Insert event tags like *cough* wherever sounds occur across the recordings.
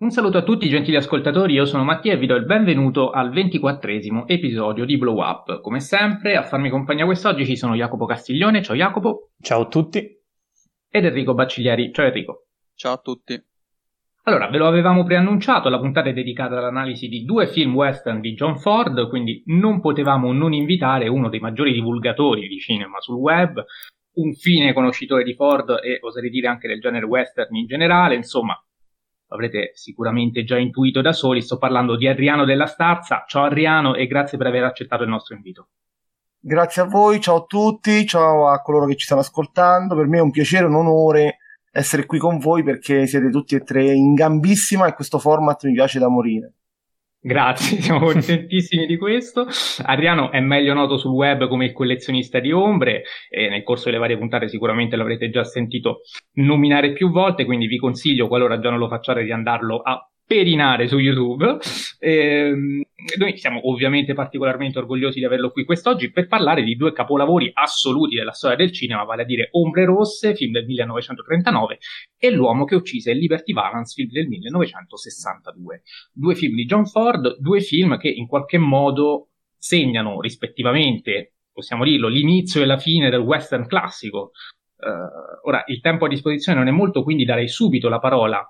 Un saluto a tutti gentili ascoltatori, io sono Mattia e vi do il benvenuto al ventiquattresimo episodio di Blow Up. Come sempre, a farmi compagnia quest'oggi ci sono Jacopo Castiglione, ciao Jacopo. Ciao a tutti. Ed Enrico Bacciglieri, ciao Enrico. Ciao a tutti. Allora, ve lo avevamo preannunciato, la puntata è dedicata all'analisi di due film western di John Ford, quindi non potevamo non invitare uno dei maggiori divulgatori di cinema sul web, un fine conoscitore di Ford e oserei dire anche del genere western in generale, insomma, avrete sicuramente già intuito da soli, sto parlando di Adriano della Starza. Ciao Adriano e grazie per aver accettato il nostro invito. Grazie a voi, ciao a tutti, ciao a coloro che ci stanno ascoltando. Per me è un piacere un onore essere qui con voi perché siete tutti e tre in gambissima e questo format mi piace da morire. Grazie, *laughs* siamo *laughs* contentissimi di questo. Adriano è meglio noto sul web come il collezionista di ombre e nel corso delle varie puntate sicuramente l'avrete già sentito nominare più volte, quindi vi consiglio, qualora già non lo facciate, di andarlo a perinare su YouTube. Eh, noi siamo ovviamente particolarmente orgogliosi di averlo qui quest'oggi per parlare di due capolavori assoluti della storia del cinema, vale a dire Ombre Rosse, film del 1939, e L'uomo che uccise Liberty Valance, film del 1962. Due film di John Ford, due film che in qualche modo segnano rispettivamente, possiamo dirlo, l'inizio e la fine del western classico. Uh, ora, il tempo a disposizione non è molto, quindi darei subito la parola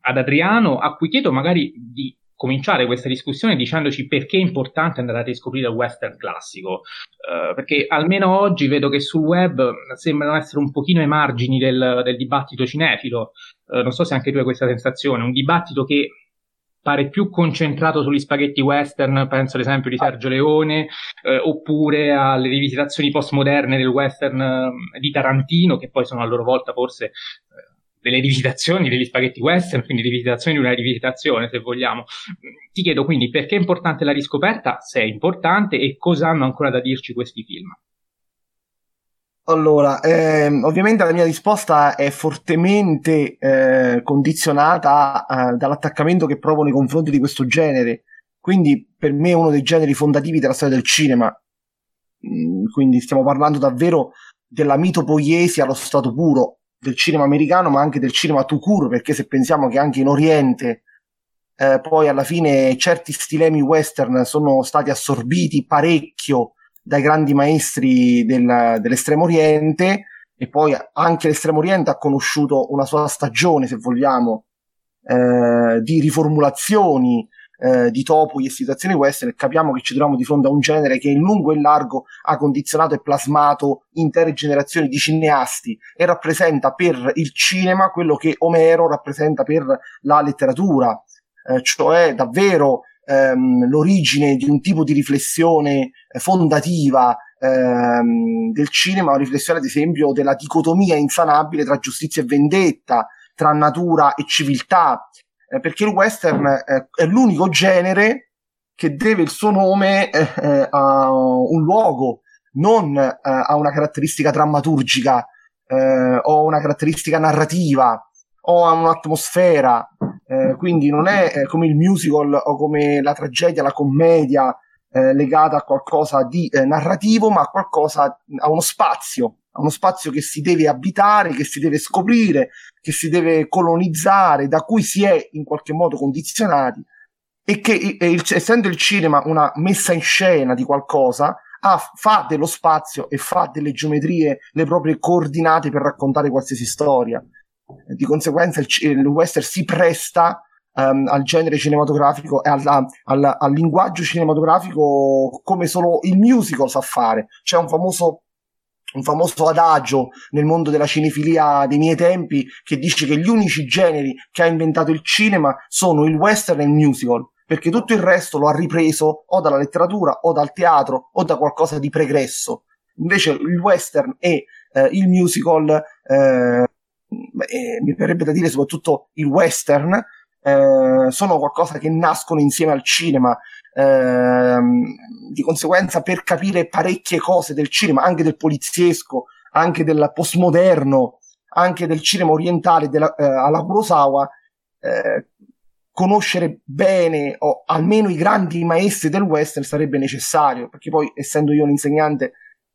ad Adriano, a cui chiedo magari di cominciare questa discussione dicendoci perché è importante andare a riscoprire il western classico, uh, perché almeno oggi vedo che sul web sembrano essere un pochino ai margini del, del dibattito cinefilo, uh, non so se anche tu hai questa sensazione, un dibattito che pare più concentrato sugli spaghetti western, penso ad esempio di Sergio Leone, eh, oppure alle rivisitazioni postmoderne del western eh, di Tarantino, che poi sono a loro volta forse eh, delle rivisitazioni degli spaghetti western, quindi rivisitazioni di una rivisitazione, se vogliamo. Ti chiedo quindi perché è importante la riscoperta, se è importante e cosa hanno ancora da dirci questi film. Allora, ehm, ovviamente la mia risposta è fortemente eh, condizionata eh, dall'attaccamento che provo nei confronti di questo genere. Quindi per me è uno dei generi fondativi della storia del cinema. Mm, quindi stiamo parlando davvero della mitopoiesi allo stato puro del cinema americano, ma anche del cinema tout court, perché se pensiamo che anche in Oriente eh, poi alla fine certi stilemi western sono stati assorbiti parecchio dai grandi maestri del, dell'estremo oriente e poi anche l'estremo oriente ha conosciuto una sua stagione, se vogliamo, eh, di riformulazioni eh, di topoi e situazioni western capiamo che ci troviamo di fronte a un genere che in lungo e in largo ha condizionato e plasmato intere generazioni di cineasti e rappresenta per il cinema quello che Omero rappresenta per la letteratura, eh, cioè davvero ehm, l'origine di un tipo di riflessione eh, fondativa ehm, del cinema, una riflessione ad esempio della dicotomia insanabile tra giustizia e vendetta, tra natura e civiltà, eh, perché il western eh, è l'unico genere che deve il suo nome eh, eh a un luogo, non eh, a una caratteristica drammaturgica o una caratteristica narrativa o a un'atmosfera. quindi non è come il musical o come la tragedia, la commedia legata a qualcosa di narrativo, ma a qualcosa, a uno spazio, uno spazio che si deve abitare, che si deve scoprire, che si deve colonizzare, da cui si è in qualche modo condizionati e che e il, essendo il cinema una messa in scena di qualcosa, ha, fa dello spazio e fa delle geometrie le proprie coordinate per raccontare qualsiasi storia. Di conseguenza il, il western si presta um, al genere cinematografico e alla, alla, al linguaggio cinematografico come solo il musical sa fare. C'è un famoso un famoso adagio nel mondo della cinefilia dei miei tempi che dice che gli unici generi che ha inventato il cinema sono il western e il musical, perché tutto il resto lo ha ripreso o dalla letteratura o dal teatro o da qualcosa di pregresso. Invece il western e eh, il musical, eh, eh, mi verrebbe da dire soprattutto il western, eh, sono qualcosa che nascono insieme al cinema Ehm, di conseguenza, per capire parecchie cose del cinema, anche del poliziesco, anche del postmoderno, anche del cinema orientale della, eh, alla Kurosawa, eh, conoscere bene o almeno i grandi maestri del western sarebbe necessario, perché poi essendo io un insegnante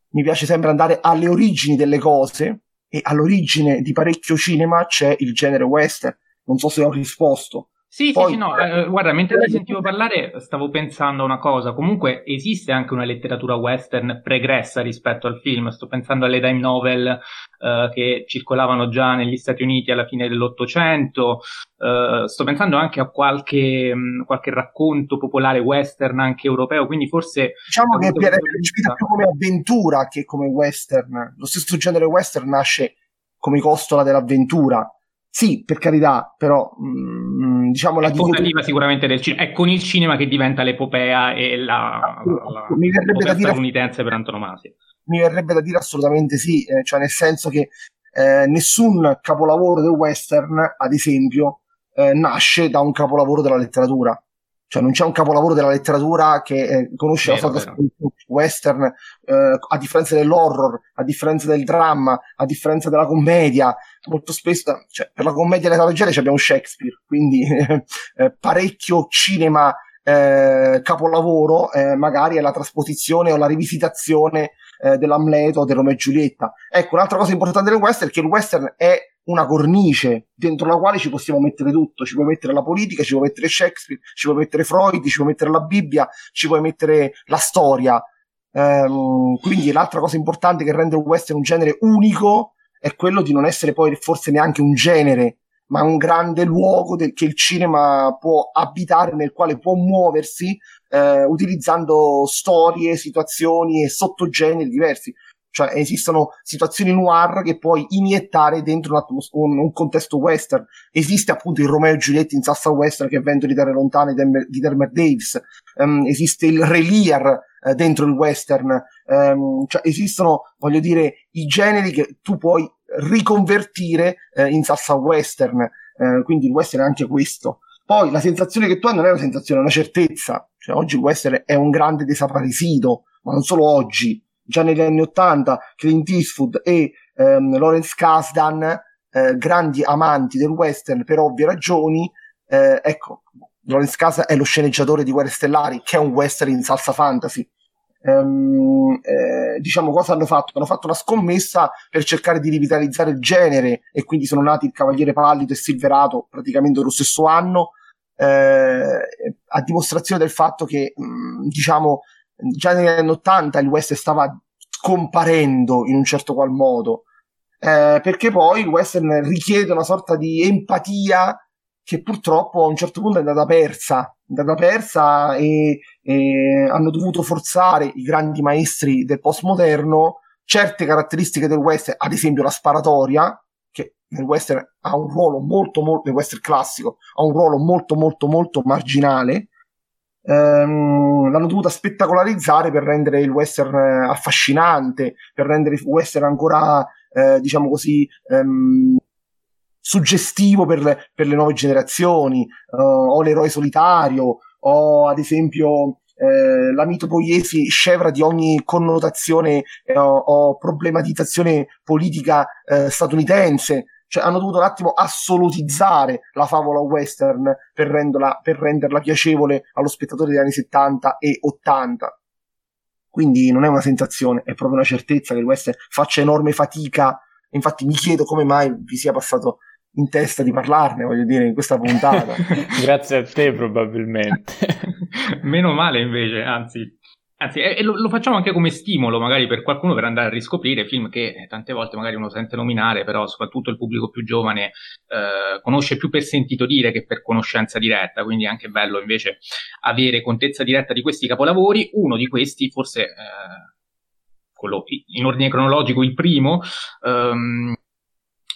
mi piace sempre andare alle origini delle cose e all'origine di parecchio cinema c'è il genere western. Non so se ho risposto. Sì, Poi, sì, sì, no, eh, guarda, mentre ti sentivo parlare stavo pensando a una cosa, comunque esiste anche una letteratura western pregressa rispetto al film, sto pensando alle dime novel eh, che circolavano già negli Stati Uniti alla fine dell'Ottocento, eh, sto pensando anche a qualche, mh, qualche, racconto popolare western anche europeo, quindi forse... Diciamo che è percepita più come avventura che come western, lo stesso genere western nasce come costola dell'avventura, sì, per carità, però mh, mm, diciamo la fondativa sicuramente del cinema. È con il cinema che diventa l'epopea e la, la, mi verrebbe da dire statunitense per antonomasia. Mi verrebbe da dire assolutamente sì, eh, cioè nel senso che eh, nessun capolavoro del western, ad esempio, eh, nasce da un capolavoro della letteratura. Cioè non c'è un capolavoro della letteratura che eh, conosce vero, la storia western, eh, a differenza dell'horror, a differenza del dramma, a differenza della commedia. Molto spesso, cioè, per la commedia e la tragedia abbiamo Shakespeare, quindi *laughs* eh, parecchio cinema eh, capolavoro eh, magari è la trasposizione o la rivisitazione eh, dell'Amleto o del Romeo e Giulietta. Ecco, un'altra cosa importante del western è che il western è una cornice dentro la quale ci possiamo mettere tutto, ci puoi mettere la politica, ci puoi mettere Shakespeare, ci puoi mettere Freud, ci puoi mettere la Bibbia, ci puoi mettere la storia. Um, quindi l'altra cosa importante che rende il western un genere unico è quello di non essere poi forse neanche un genere, ma un grande luogo del, che il cinema può abitare, nel quale può muoversi eh, utilizzando storie, situazioni e sottogeneri diversi cioè esistono situazioni noir che puoi iniettare dentro un, un, contesto western. Esiste appunto il Romeo e Giulietti in salsa western che è Vento di terre lontane di Dermer Davis, um, esiste il Relier uh, dentro il western, um, cioè esistono, voglio dire, i generi che tu puoi riconvertire uh, in salsa western, uh, quindi il western è anche questo. Poi la sensazione che tu hai non è una sensazione, è una certezza. Cioè, oggi il western è un grande desaparecido, ma non solo oggi già negli anni Ottanta Clint Eastwood e ehm, Lawrence Kasdan, eh, grandi amanti del western per ovvie ragioni, eh, ecco, Lawrence Kasdan è lo sceneggiatore di Guerre Stellari, che è un western in salsa fantasy. Um, eh, diciamo cosa hanno fatto? Hanno fatto una scommessa per cercare di rivitalizzare il genere e quindi sono nati il Cavaliere Pallido e Silverato praticamente lo stesso anno eh, a dimostrazione del fatto che mh, mm, diciamo già negli anni 80 il West stava scomparendo in un certo qual modo, eh, perché poi il western richiede una sorta di empatia che purtroppo a un certo punto è andata persa, è andata persa e, e hanno dovuto forzare i grandi maestri del postmoderno certe caratteristiche del western, ad esempio la sparatoria, che nel western ha un ruolo molto, molto, nel western classico, ha un ruolo molto, molto, molto marginale, ehm, l'hanno dovuta spettacolarizzare per rendere il western eh, affascinante, per rendere il western ancora, eh, diciamo così, ehm, suggestivo per per le, nuove generazioni, uh, o l'eroe solitario, o ad esempio eh, la mitopoiesi scevra di ogni connotazione eh, o, o, problematizzazione politica eh, statunitense. Cioè, hanno dovuto un attimo assolutizzare la favola western per renderla, per renderla piacevole allo spettatore degli anni 70 e 80. Quindi non è una sensazione, è proprio una certezza che il western faccia enorme fatica. Infatti mi chiedo come mai vi sia passato in testa di parlarne, voglio dire, in questa puntata. *laughs* Grazie a te, probabilmente. *laughs* Meno male, invece, anzi, Anzi, e lo, lo, facciamo anche come stimolo, magari per qualcuno per andare a riscoprire film che tante volte magari uno sente nominare, però soprattutto il pubblico più giovane eh, conosce più per sentito dire che per conoscenza diretta, quindi è anche bello invece avere contezza diretta di questi capolavori. Uno di questi, forse eh, quello in ordine cronologico, il primo, ehm,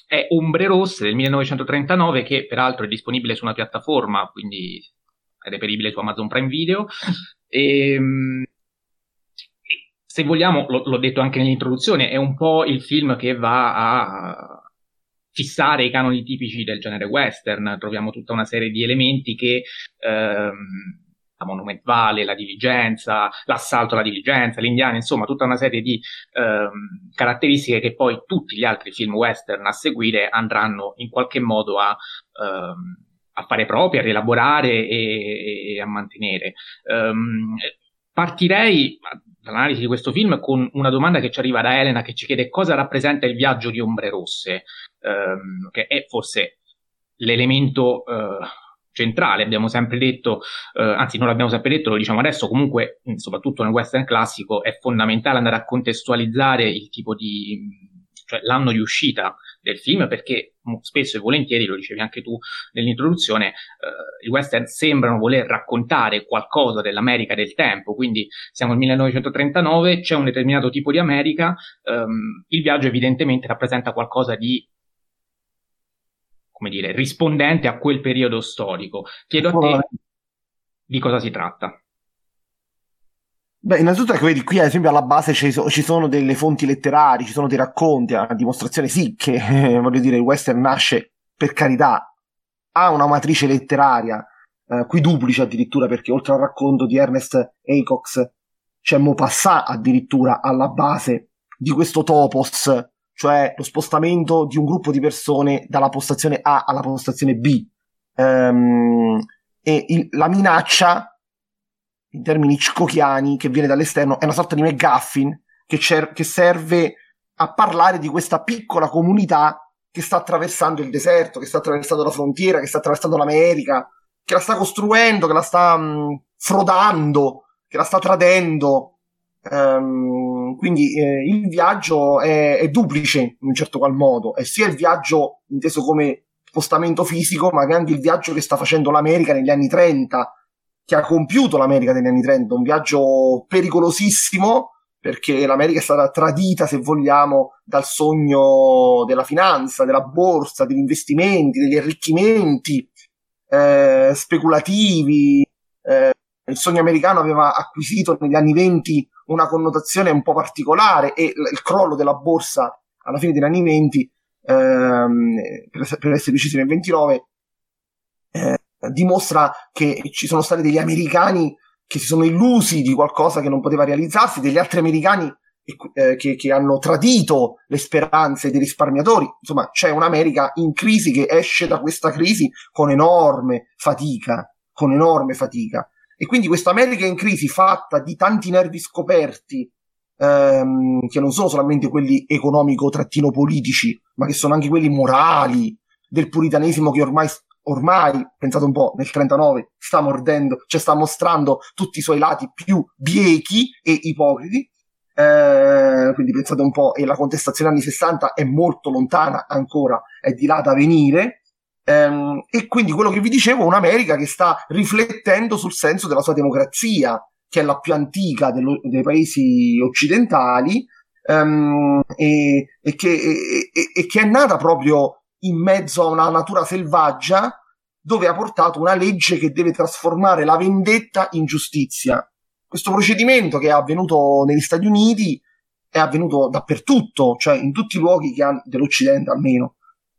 è Ombre Rosse del 1939, che peraltro è disponibile su una piattaforma, quindi è reperibile su Amazon Prime Video. E, ehm, se vogliamo, l- l'ho detto anche nell'introduzione, è un po' il film che va a fissare i canoni tipici del genere western. Troviamo tutta una serie di elementi che ehm, Monument Valley, la diligenza, l'assalto alla diligenza, l'indiana, insomma, tutta una serie di ehm, caratteristiche che poi tutti gli altri film western a seguire andranno in qualche modo a, ehm, a fare proprie, a rielaborare e, e a mantenere. Um, partirei l'analisi di questo film con una domanda che ci arriva da Elena che ci chiede cosa rappresenta il viaggio di Ombre Rosse, ehm, che è forse l'elemento eh, centrale. Abbiamo sempre detto, eh, anzi non l'abbiamo sempre detto, lo diciamo adesso, comunque soprattutto nel western classico è fondamentale andare a contestualizzare il tipo di, cioè l'anno di uscita del film perché spesso e volentieri, lo dicevi anche tu nell'introduzione, eh, i western sembrano voler raccontare qualcosa dell'America del tempo, quindi siamo nel 1939, c'è un determinato tipo di America, ehm, il viaggio evidentemente rappresenta qualcosa di come dire, rispondente a quel periodo storico. Chiedo a te di cosa si tratta. Beh, innanzitutto ecco, vedi, qui ad esempio alla base ci, sono delle fonti letterarie, ci sono dei racconti, a dimostrazione sì che, eh, *laughs* voglio dire, il western nasce, per carità, ha una matrice letteraria, eh, qui duplice addirittura, perché oltre al racconto di Ernest Acox c'è Maupassant addirittura alla base di questo topos cioè lo spostamento di un gruppo di persone dalla postazione A alla postazione B. Um, e il, la minaccia, in termini hitchcockiani, che viene dall'esterno, è una sorta di McGuffin che, cer- che serve a parlare di questa piccola comunità che sta attraversando il deserto, che sta attraversando la frontiera, che sta attraversando l'America, che la sta costruendo, che la sta mh, frodando, che la sta tradendo, Um, quindi eh, il viaggio è, è, duplice in un certo qual modo, è sia il viaggio inteso come spostamento fisico, ma anche il viaggio che sta facendo l'America negli anni 30, che ha compiuto l'America negli anni 30, un viaggio pericolosissimo perché l'America è stata tradita, se vogliamo, dal sogno della finanza, della borsa, degli investimenti, degli arricchimenti eh, speculativi. Eh, il sogno americano aveva acquisito negli anni 20 una connotazione un po' particolare e il crollo della borsa alla fine degli anni 20, ehm, per, per, essere precisi nel 29, eh, dimostra che ci sono stati degli americani che si sono illusi di qualcosa che non poteva realizzarsi, degli altri americani eh, che, che, hanno tradito le speranze dei risparmiatori. Insomma, c'è un'America in crisi che esce da questa crisi con enorme fatica, con enorme fatica. E quindi questa America in crisi fatta di tanti nervi scoperti, ehm, che non sono solamente quelli economico-politici, ma che sono anche quelli morali, del puritanesimo che ormai, ormai, pensate un po', nel 39 sta mordendo, cioè sta mostrando tutti i suoi lati più biechi e ipocriti. Eh, quindi pensate un po', e la contestazione anni 60 è molto lontana ancora, è di là da venire. Ehm, e quindi quello che vi dicevo è un'America che sta riflettendo sul senso della sua democrazia, che è la più antica dello, dei paesi occidentali ehm, e, e, che, e, e che è nata proprio in mezzo a una natura selvaggia dove ha portato una legge che deve trasformare la vendetta in giustizia. Questo procedimento che è avvenuto negli Stati Uniti è avvenuto dappertutto, cioè in tutti i luoghi han, dell'Occidente almeno,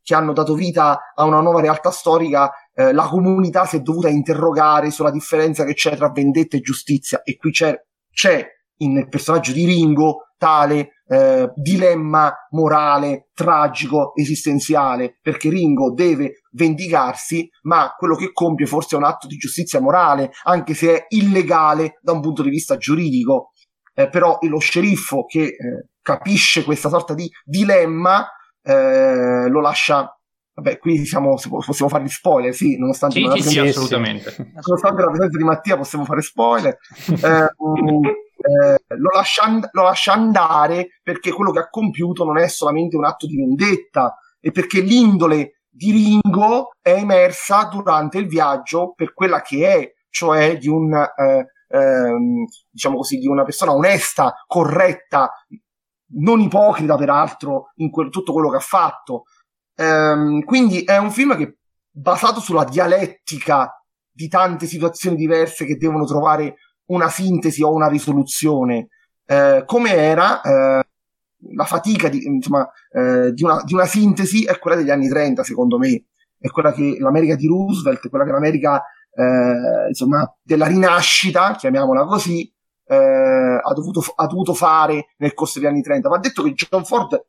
che hanno dato vita a una nuova realtà storica, eh, la comunità si è dovuta interrogare sulla differenza che c'è tra vendetta e giustizia e qui c'è, c'è nel personaggio di Ringo tale eh, dilemma morale, tragico, esistenziale, perché Ringo deve vendicarsi, ma quello che compie forse è un atto di giustizia morale, anche se è illegale da un punto di vista giuridico. Eh, però lo sceriffo che eh, capisce questa sorta di dilemma eh, lo lascia Vabbè, qui siamo, possiamo fare gli spoiler, sì, nonostante, sì, sì, sì, assolutamente. nonostante la presenza di Mattia possiamo fare spoiler. Eh, um, eh, lo, lascia and- lo, lascia andare perché quello che ha compiuto non è solamente un atto di vendetta e perché l'indole di Ringo è emersa durante il viaggio per quella che è, cioè di un, eh, ehm, diciamo così, di una persona onesta, corretta, non ipocrita peraltro in quel, tutto quello che ha fatto. Ehm, quindi è un film che basato sulla dialettica di tante situazioni diverse che devono trovare una sintesi o una risoluzione. Eh, come era eh, la fatica di, insomma, eh, di, una, di, una, sintesi è quella degli anni 30, secondo me. È quella che l'America di Roosevelt, quella che l'America eh, insomma, della rinascita, chiamiamola così, eh, ha, dovuto, ha dovuto fare nel corso degli anni 30. Va detto che John Ford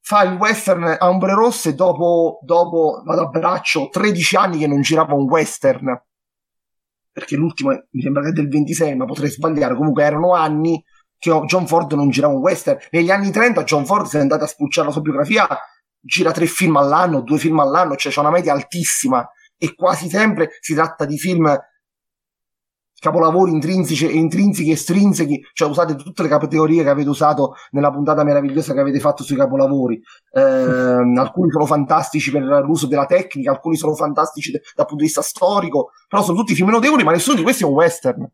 fa il western a ombre rosse dopo, dopo vado a braccio, 13 anni che non girava un western. Perché l'ultimo mi sembra che è del 26, ma potrei sbagliare. Comunque erano anni che John Ford non girava un western. Negli anni 30 John Ford si è andato a spulciare la sua biografia, gira tre film all'anno, due film all'anno, cioè c'è una media altissima. e quasi sempre si tratta di film capolavori intrinsechi, intrinsechi, estrinsechi, cioè usate tutte le categorie che avete usato nella puntata meravigliosa che avete fatto sui capolavori. Eh, *laughs* alcuni sono fantastici per l'uso della tecnica, alcuni sono fantastici dal punto di vista storico, però sono tutti film notevoli, ma nessuno di questi è un western.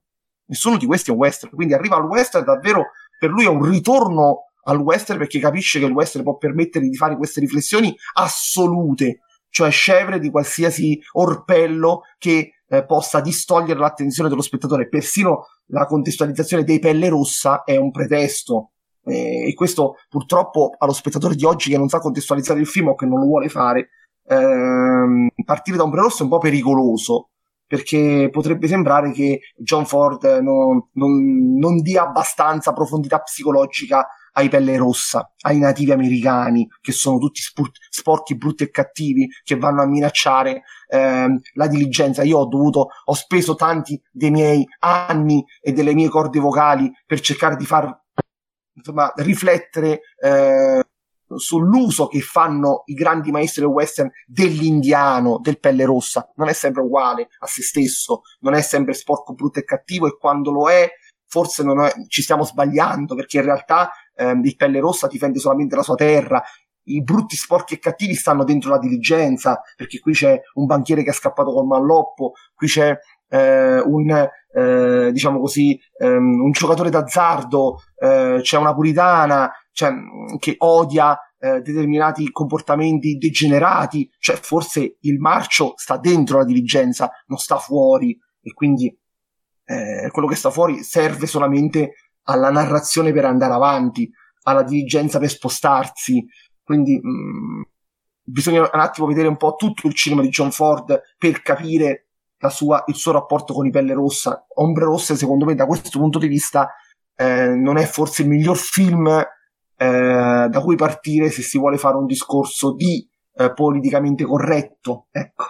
Nessuno di questi è un western. Quindi arriva al western davvero, per lui è un ritorno al western perché capisce che il western può permettere di fare queste riflessioni assolute, cioè scevre di qualsiasi orpello che eh, possa distogliere l'attenzione dello spettatore. Persino la contestualizzazione dei pelle rossa è un pretesto. Eh, e questo purtroppo allo spettatore di oggi che non sa contestualizzare il film o che non lo vuole fare, ehm, partire da Ombre Rosso è un po' pericoloso perché potrebbe sembrare che John Ford non, non, non dia abbastanza profondità psicologica ai pelle rossa, ai nativi americani, che sono tutti spur- sporchi, brutti e cattivi, che vanno a minacciare ehm, la diligenza. Io ho dovuto, ho speso tanti dei miei anni e delle mie corde vocali per cercare di far insomma, riflettere eh, sull'uso che fanno i grandi maestri western dell'indiano, del pelle rossa. Non è sempre uguale a se stesso, non è sempre sporco, brutto e cattivo e quando lo è forse è, ci stiamo sbagliando perché in realtà ehm, il pelle rossa difende solamente la sua terra. I brutti sporchi e cattivi stanno dentro la diligenza perché qui c'è un banchiere che è scappato col malloppo qui c'è eh, un eh, diciamo così ehm, un giocatore d'azzardo eh, c'è una puritana cioè, che odia eh, determinati comportamenti degenerati. Cioè forse il marcio sta dentro la diligenza non sta fuori. E quindi eh, quello che sta fuori serve solamente alla narrazione per andare avanti, alla dirigenza per spostarsi. Quindi mh, mm, bisogna un attimo vedere un po' tutto il cinema di John Ford per capire sua, il suo rapporto con i pelle rossa. Ombre rosse, secondo me, da questo punto di vista, eh, non è forse il miglior film eh, da cui partire se si vuole fare un discorso di eh, politicamente corretto. Ecco.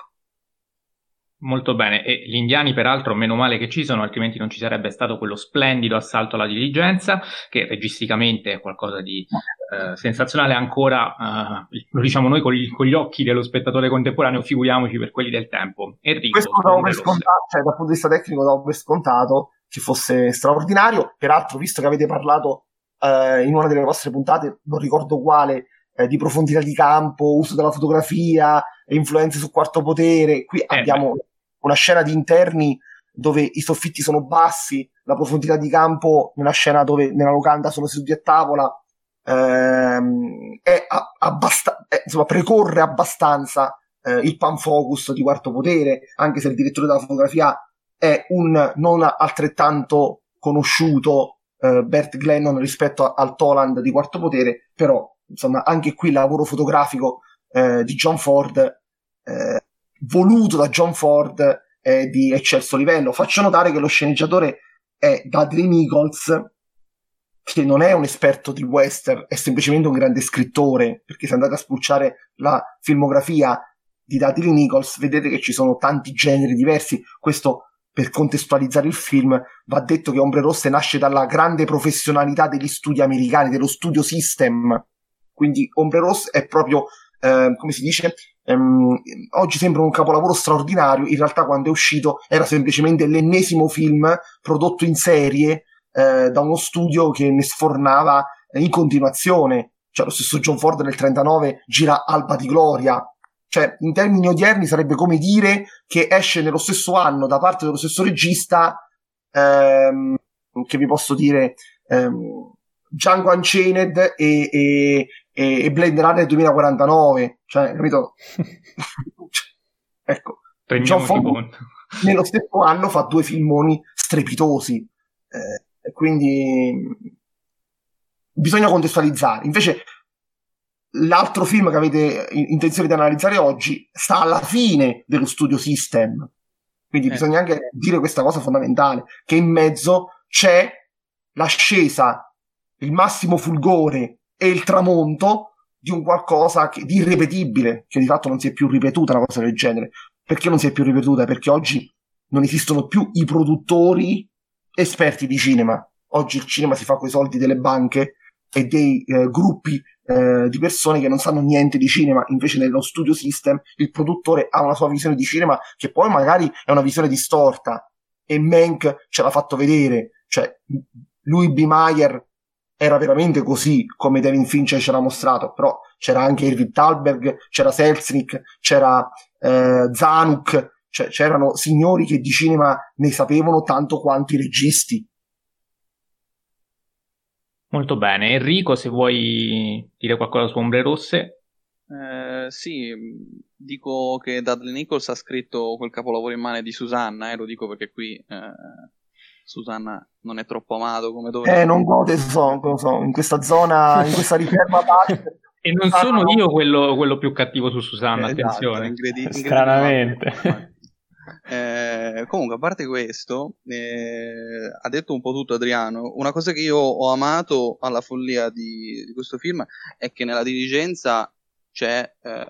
Molto bene, e gli indiani peraltro meno male che ci sono, altrimenti non ci sarebbe stato quello splendido assalto alla diligenza, che registicamente è qualcosa di eh, sensazionale ancora, eh, lo diciamo noi con gli, con gli, occhi dello spettatore contemporaneo, figuriamoci per quelli del tempo. Enrico, Questo davo per scontato, cioè dal punto di vista tecnico davo per scontato che fosse straordinario, peraltro visto che avete parlato eh, in una delle vostre puntate, non ricordo quale, eh, di profondità di campo, uso della fotografia, influenze sul quarto potere, qui eh, abbiamo... Beh una scena di interni dove i soffitti sono bassi, la profondità di campo nella scena dove nella locanda sono seduti a tavola ehm, è abbast- è, insomma, precorre abbastanza eh, il pan focus di quarto potere, anche se il direttore della fotografia è un non altrettanto conosciuto eh, Bert Glennon rispetto a, al Toland di quarto potere, però insomma anche qui il lavoro fotografico eh, di John Ford eh, voluto da John Ford è di eccelso livello. Faccio notare che lo sceneggiatore è Dudley Nichols, che non è un esperto di western, è semplicemente un grande scrittore, perché se andate a spulciare la filmografia di Dudley Nichols vedete che ci sono tanti generi diversi. Questo per contestualizzare il film, va detto che Ombre Rosse nasce dalla grande professionalità degli studi americani, dello studio system. Quindi Ombre Rosse è proprio, eh, come si dice, Um, oggi sembra un capolavoro straordinario, in realtà quando è uscito era semplicemente l'ennesimo film prodotto in serie eh, da uno studio che ne sfornava in continuazione. Cioè lo stesso John Ford nel 39 gira Alba di Gloria. Cioè, in termini odierni sarebbe come dire che esce nello stesso anno da parte dello stesso regista, ehm, che vi posso dire, ehm, Django Unchained e, e, e, Blade Runner 2049, cioè, capito? *laughs* ecco, John Ford nello stesso anno fa due filmoni strepitosi, eh, quindi bisogna contestualizzare. Invece l'altro film che avete intenzione di analizzare oggi sta alla fine dello studio system, quindi eh. bisogna anche dire questa cosa fondamentale, che in mezzo c'è l'ascesa, il massimo fulgore e il tramonto di un qualcosa che, di irripetibile, che di fatto non si è più ripetuta una cosa del genere. Perché non si è più ripetuta? Perché oggi non esistono più i produttori esperti di cinema. Oggi il cinema si fa con i soldi delle banche e dei eh, gruppi eh, di persone che non sanno niente di cinema, invece nello studio system il produttore ha una sua visione di cinema che poi magari è una visione distorta e Mank ce l'ha fatto vedere, cioè lui B. Mayer era veramente così come David Fincher ce l'ha mostrato, però c'era anche Irving Talberg, c'era Selznick, c'era eh, Zanuck, cioè c'erano signori che di cinema ne sapevano tanto quanto i registi. Molto bene, Enrico, se vuoi dire qualcosa su Ombre Rosse. Eh, sì, dico che Dudley Nichols ha scritto quel capolavoro in mano di Susanna, eh, lo dico perché qui Susanna non è troppo amato come dovrebbe. Eh, non gode, so, so, in questa zona, in questa riserva E non sono io quello, quello, più cattivo su Susanna, eh, esatto, attenzione. Ingredi- Stranamente. Eh, comunque, a parte questo, eh, ha detto un po' tutto Adriano. Una cosa che io ho amato alla follia di, di questo film è che nella dirigenza c'è eh,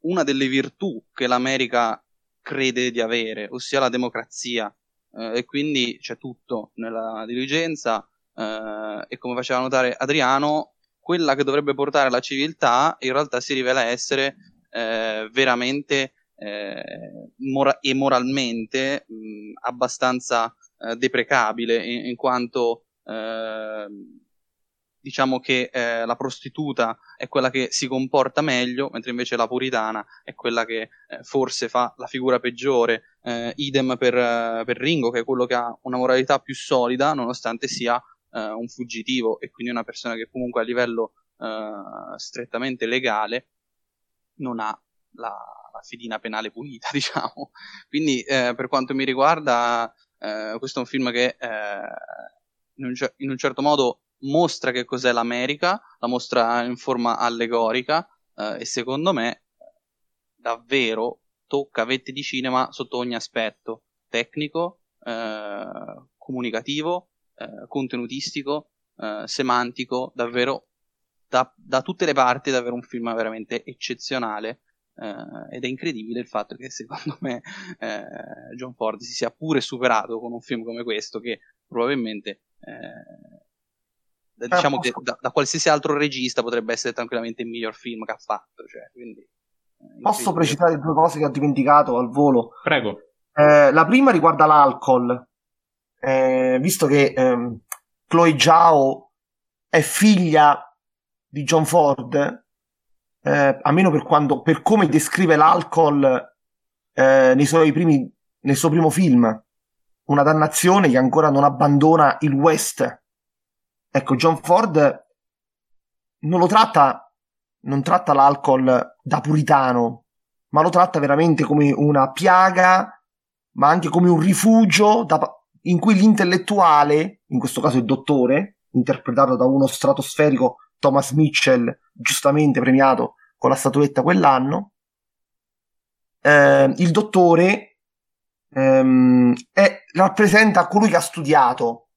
una delle virtù che l'America crede di avere, ossia la democrazia. Eh, e quindi c'è tutto nella dirigenza. Eh, e come faceva notare Adriano, quella che dovrebbe portare la civiltà in realtà si rivela essere eh, veramente mora- e moralmente mh, abbastanza deprecabile in, in quanto diciamo che eh, la prostituta è quella che si comporta meglio, mentre invece la puritana è quella che eh, forse fa la figura peggiore. Eh, idem per, per, Ringo, che è quello che ha una moralità più solida, nonostante sia un fuggitivo e quindi una persona che comunque a livello strettamente legale non ha la, la fedina penale pulita, *laughs* diciamo. Quindi, eh, per quanto mi riguarda, eh, questo è un film che eh, in, un, in, un, certo modo mostra che cos'è l'America, la mostra in forma allegorica eh, e secondo me davvero tocca vette di cinema sotto ogni aspetto, tecnico, eh, comunicativo, eh, contenutistico, semantico, davvero da, da, tutte le parti davvero un film veramente eccezionale eh, ed è incredibile il fatto che secondo me eh, John Ford si sia pure superato con un film come questo che probabilmente eh, diciamo che da, da, qualsiasi altro regista potrebbe essere tranquillamente il miglior film che ha fatto cioè, quindi, eh, posso precisare due cose che ho dimenticato al volo? Prego. Eh, la prima riguarda l'alcol. Eh, visto che ehm, Chloe Zhao è figlia di John Ford eh, almeno per, quando, per come descrive l'alcol eh, nei suoi primi, nel suo primo film, una dannazione che ancora non abbandona il West. Ecco, John Ford non lo tratta, non tratta l'alcol da puritano, ma lo tratta veramente come una piaga, ma anche come un rifugio da, in cui l'intellettuale, in questo caso il dottore, interpretato da uno stratosferico Thomas Mitchell, giustamente premiato con la statuetta quell'anno, eh, il dottore ehm, è, rappresenta colui che ha studiato.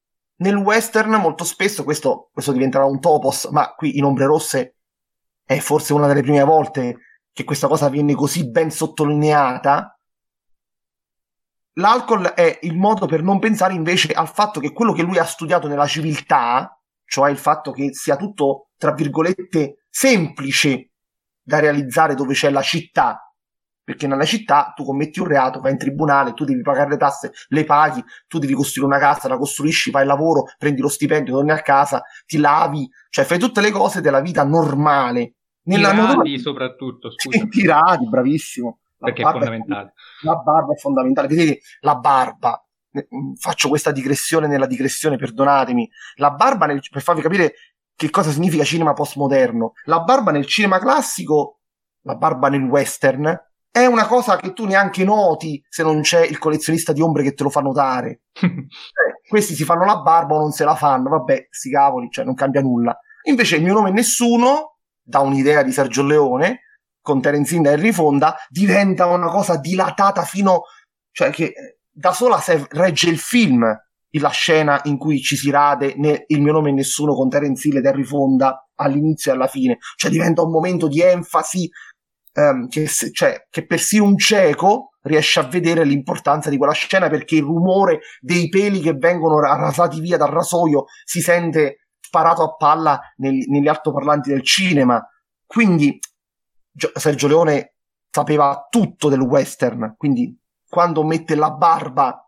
Nel western molto spesso, questo, questo diventerà un topos, ma qui in Ombre Rosse è forse una delle prime volte che questa cosa viene così ben sottolineata, l'alcol è il modo per non pensare invece al fatto che quello che lui ha studiato nella civiltà, cioè il fatto che sia tutto, tra virgolette, semplice da realizzare dove c'è la città. Perché nella città tu commetti un reato, vai in tribunale, tu devi pagare le tasse, le paghi, tu devi costruire una casa, la costruisci, fai il lavoro, prendi lo stipendio, torni a casa, ti lavi, cioè fai tutte le cose della vita normale. Nella tirati normale... soprattutto, scusa. tirati, bravissimo. La perché è fondamentale. È, la barba è fondamentale. Vedete, la barba, faccio questa digressione nella digressione, perdonatemi. La barba, nel, per farvi capire che cosa significa cinema postmoderno. La barba nel cinema classico, la barba nel western, è una cosa che tu neanche noti se non c'è il collezionista di ombre che te lo fa notare. *laughs* eh, questi si fanno la barba o non se la fanno, vabbè, sti cavoli, cioè non cambia nulla. Invece il mio nome è nessuno, da un'idea di Sergio Leone, con Terence Hill e Henry Fonda, diventa una cosa dilatata fino, cioè che da sola se regge il film la scena in cui ci si rade né il mio nome è nessuno con Terence Hill ed Harry Fonda all'inizio e alla fine, cioè diventa un momento di enfasi um, che, cioè, che persino un cieco riesce a vedere l'importanza di quella scena perché il rumore dei peli che vengono rasati via dal rasoio si sente sparato a palla nel, negli altoparlanti del cinema. Quindi Sergio Leone sapeva tutto del western, quindi quando mette la barba,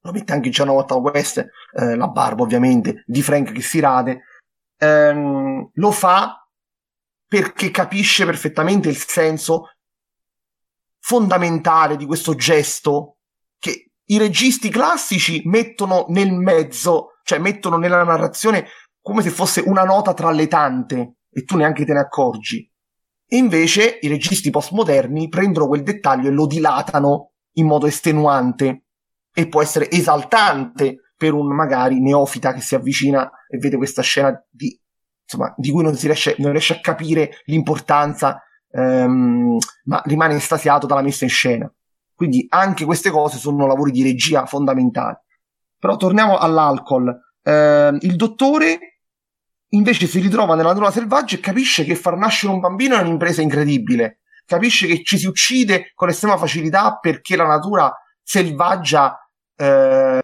lo mette anche in volta West, eh, la barba ovviamente, di Frank che si rade, ehm, lo fa perché capisce perfettamente il senso fondamentale di questo gesto che i registi classici mettono nel mezzo, cioè mettono nella narrazione come se fosse una nota tra le tante e tu neanche te ne accorgi. E invece i registi postmoderni prendono quel dettaglio e lo dilatano in modo estenuante e può essere esaltante per un magari neofita che si avvicina e vede questa scena di, insomma, di cui non, si riesce, non riesce a capire l'importanza, ehm, ma rimane estasiato dalla messa in scena. Quindi anche queste cose sono lavori di regia fondamentali. Però torniamo all'alcol. Eh, il dottore invece si ritrova nella natura selvaggia e capisce che far nascere un bambino è un'impresa incredibile. Capisce che ci si uccide con estrema facilità perché la natura selvaggia eh,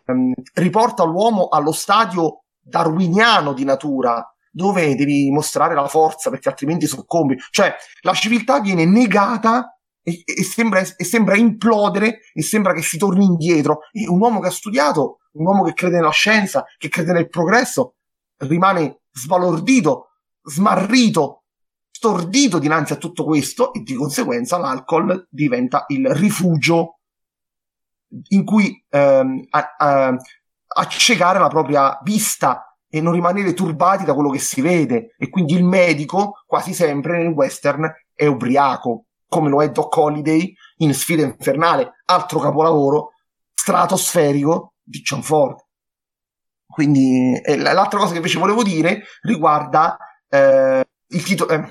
riporta l'uomo allo stadio darwiniano di natura, dove devi mostrare la forza perché altrimenti soccombi. Cioè, la civiltà viene negata e, e, sembra, e, sembra, implodere e sembra che si torni indietro. E un uomo che ha studiato, un uomo che crede nella scienza, che crede nel progresso, rimane sbalordito, smarrito, stordito dinanzi a tutto questo e di conseguenza l'alcol diventa il rifugio in cui ehm, a, a, accecare la propria vista e non rimanere turbati da quello che si vede e quindi il medico quasi sempre nel western è ubriaco come lo è Doc Holiday in Sfida Infernale altro capolavoro stratosferico di John Ford quindi eh, l'altra cosa che invece volevo dire riguarda eh, il titolo, eh,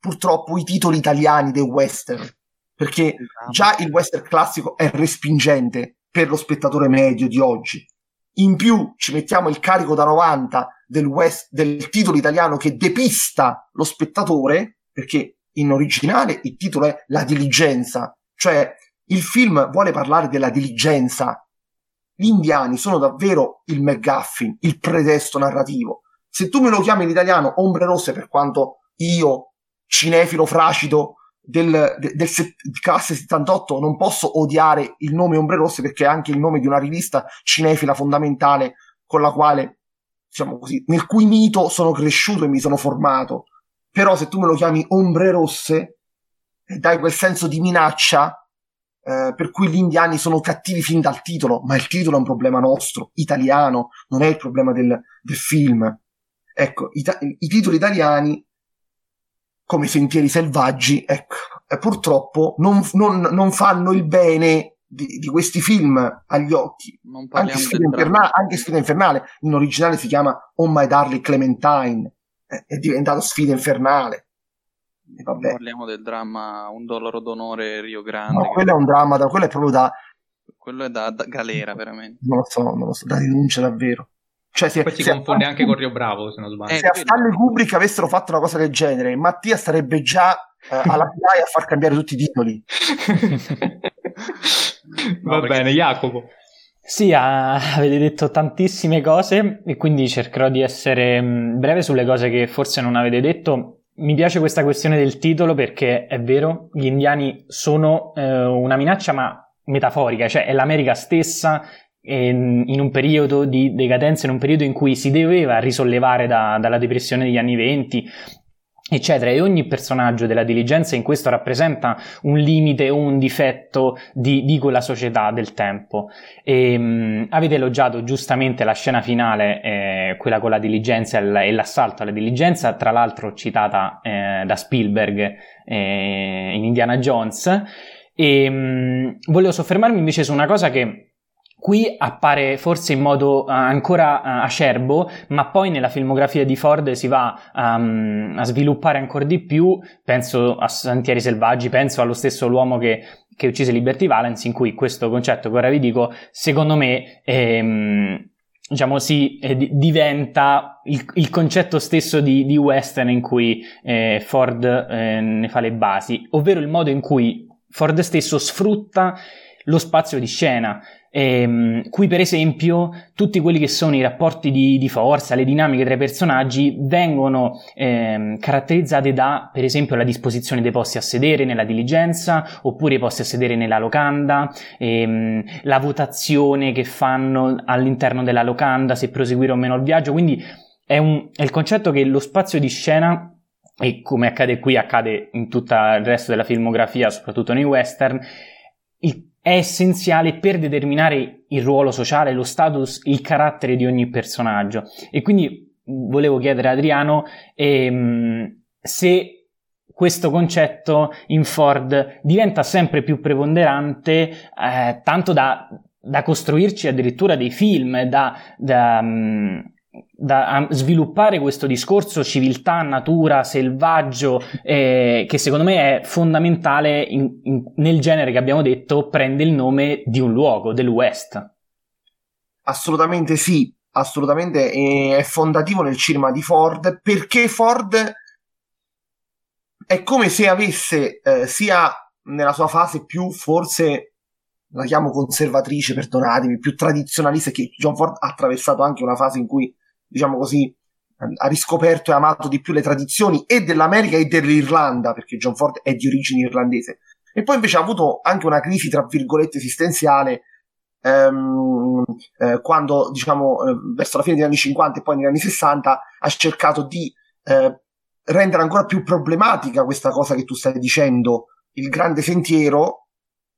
purtroppo i titoli italiani dei western, perché già il western classico è respingente per lo spettatore medio di oggi. In più ci mettiamo il carico da 90 del, west, del titolo italiano che depista lo spettatore, perché in originale il titolo è La diligenza, cioè il film vuole parlare della diligenza, gli indiani sono davvero il McGuffin, il pretesto narrativo. Se tu me lo chiami in italiano Ombre Rosse, per quanto io, cinefilo fracido del, del, del classe 78, non posso odiare il nome Ombre Rosse perché è anche il nome di una rivista cinefila fondamentale con la quale, diciamo così, nel cui mito sono cresciuto e mi sono formato. Però se tu me lo chiami Ombre Rosse e dai quel senso di minaccia, eh, per cui gli indiani sono cattivi fin dal titolo, ma il titolo è un problema nostro, italiano, non è il problema del, del film. Ecco, i, i, titoli italiani, come Sentieri Selvaggi, ecco, purtroppo non, non, non, fanno il bene di, di, questi film agli occhi. Anche Sfida, Infernale, anche Sfida Infernale, in originale si chiama Oh My Darling Clementine, è diventato Sfida Infernale e vabbè. Parliamo del dramma Un dollaro d'onore Rio Grande. No, quello è un dramma, quello è proprio da... Quello è da, da galera, veramente. Non lo so, non lo so, da denuncia davvero. Cioè, se, Poi si confonde anche con Rio Bravo, se non sbaglio. se a Stanley Kubrick avessero fatto una cosa del genere, Mattia sarebbe già eh, alla PI a far cambiare tutti i titoli. *laughs* Va no, bene, Jacopo. Sì, avete detto tantissime cose e quindi cercherò di essere mm, breve sulle cose che forse non avete detto mi piace questa questione del titolo perché è vero, gli indiani sono eh, una minaccia ma metaforica, cioè è l'America stessa in, un periodo di decadenza, in un periodo in cui si doveva risollevare da, dalla depressione degli anni venti, eccetera, e ogni personaggio della diligenza in questo rappresenta un limite o un difetto di, di quella società del tempo. E, mh, avete elogiato giustamente la scena finale, eh, quella con la diligenza e l'assalto alla diligenza, tra l'altro citata eh, da Spielberg eh, in Indiana Jones. E mh, volevo soffermarmi invece su una cosa che Qui appare forse in modo uh, ancora uh, acerbo, ma poi nella filmografia di Ford si va um, a sviluppare ancora di più. Penso a Santieri Selvaggi, penso allo stesso L'uomo che, che uccise Liberty Valence, in cui questo concetto che ora vi dico, secondo me, ehm, diciamo, si eh, diventa il, il, concetto stesso di, di western in cui eh, Ford eh, ne fa le basi, ovvero il modo in cui Ford stesso sfrutta lo spazio di scena. Ehm, qui per esempio tutti quelli che sono i rapporti di, di forza, le dinamiche tra i personaggi vengono ehm, caratterizzate da per esempio la disposizione dei posti a sedere nella diligenza oppure i posti a sedere nella locanda, ehm, la votazione che fanno all'interno della locanda se proseguire o meno il viaggio, quindi è, un, è il concetto che lo spazio di scena e come accade qui accade in tutto il resto della filmografia, soprattutto nei western, è essenziale per determinare il ruolo sociale, lo status, il carattere di ogni personaggio. E quindi volevo chiedere a Adriano ehm, se questo concetto in Ford diventa sempre più preponderante, eh, tanto da, da, costruirci addirittura dei film, da, da um, da sviluppare questo discorso civiltà, natura, selvaggio, eh, che secondo me è fondamentale in, in, nel genere che abbiamo detto, prende il nome di un luogo, del West. Assolutamente sì, assolutamente è fondativo nel cinema di Ford perché Ford è come se avesse eh, sia nella sua fase più forse la chiamo conservatrice, perdonatemi, più tradizionalista che John Ford ha attraversato anche una fase in cui diciamo così, ha riscoperto e amato di più le tradizioni e dell'America e dell'Irlanda, perché John Ford è di origine irlandese. E poi invece ha avuto anche una crisi, tra virgolette, esistenziale ehm, eh, quando, diciamo, eh, verso la fine degli anni 50 e poi negli anni 60 ha cercato di eh, rendere ancora più problematica questa cosa che tu stai dicendo, il grande sentiero,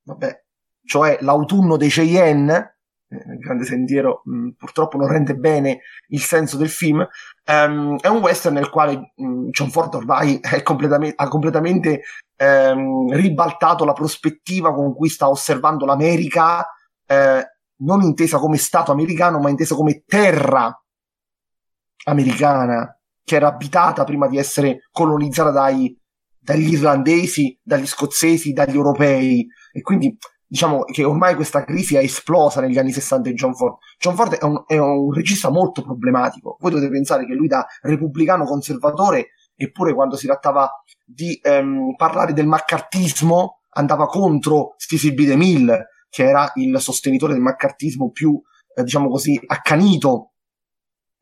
vabbè, cioè l'autunno dei Cheyenne, il grande sentiero mh, mm, purtroppo non rende bene il senso del film. Um, è un western nel quale mh, mm, John Ford ormai completamente, ha completamente um, ribaltato la prospettiva con cui sta osservando l'America eh, non intesa come Stato americano ma intesa come terra americana che era abitata prima di essere colonizzata dai, dagli irlandesi, dagli scozzesi, dagli europei. E quindi diciamo che ormai questa crisi è esplosa negli anni 60 di John Ford. John Ford è un, è un regista molto problematico. Voi dovete pensare che lui da repubblicano conservatore, eppure quando si trattava di ehm, parlare del maccartismo, andava contro Stacey B. DeMille, che era il sostenitore del maccartismo più, eh, diciamo così, accanito.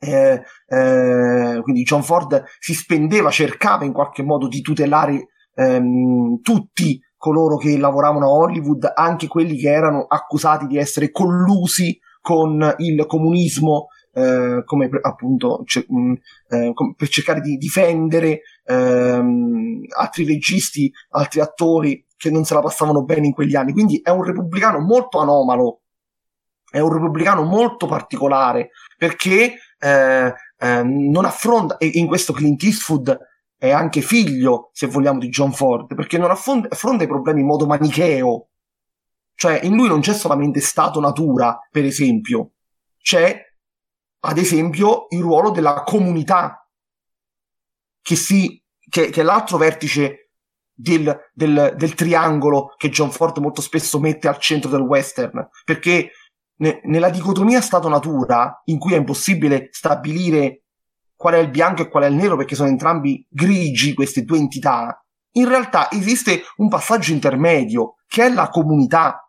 Eh, eh, quindi John Ford si spendeva, cercava in qualche modo di tutelare ehm, tutti coloro che lavoravano a Hollywood, anche quelli che erano accusati di essere collusi con il comunismo, eh, come appunto c- mh, mm, eh, per cercare di difendere ehm, altri registi, altri attori che non se la passavano bene in quegli anni. Quindi è un repubblicano molto anomalo, è un repubblicano molto particolare perché eh, eh non affronta, e in questo Clint Eastwood è anche figlio, se vogliamo, di John Ford, perché non affronta, i problemi in modo manicheo. Cioè, in lui non c'è solamente stato-natura, per esempio, c'è, ad esempio, il ruolo della comunità, che, si, che, che è l'altro vertice del, del, del, triangolo che John Ford molto spesso mette al centro del western, perché ne, nella dicotomia stato-natura, in cui è impossibile stabilire qual è il bianco e qual è il nero perché sono entrambi grigi queste due entità, in realtà esiste un passaggio intermedio che è la comunità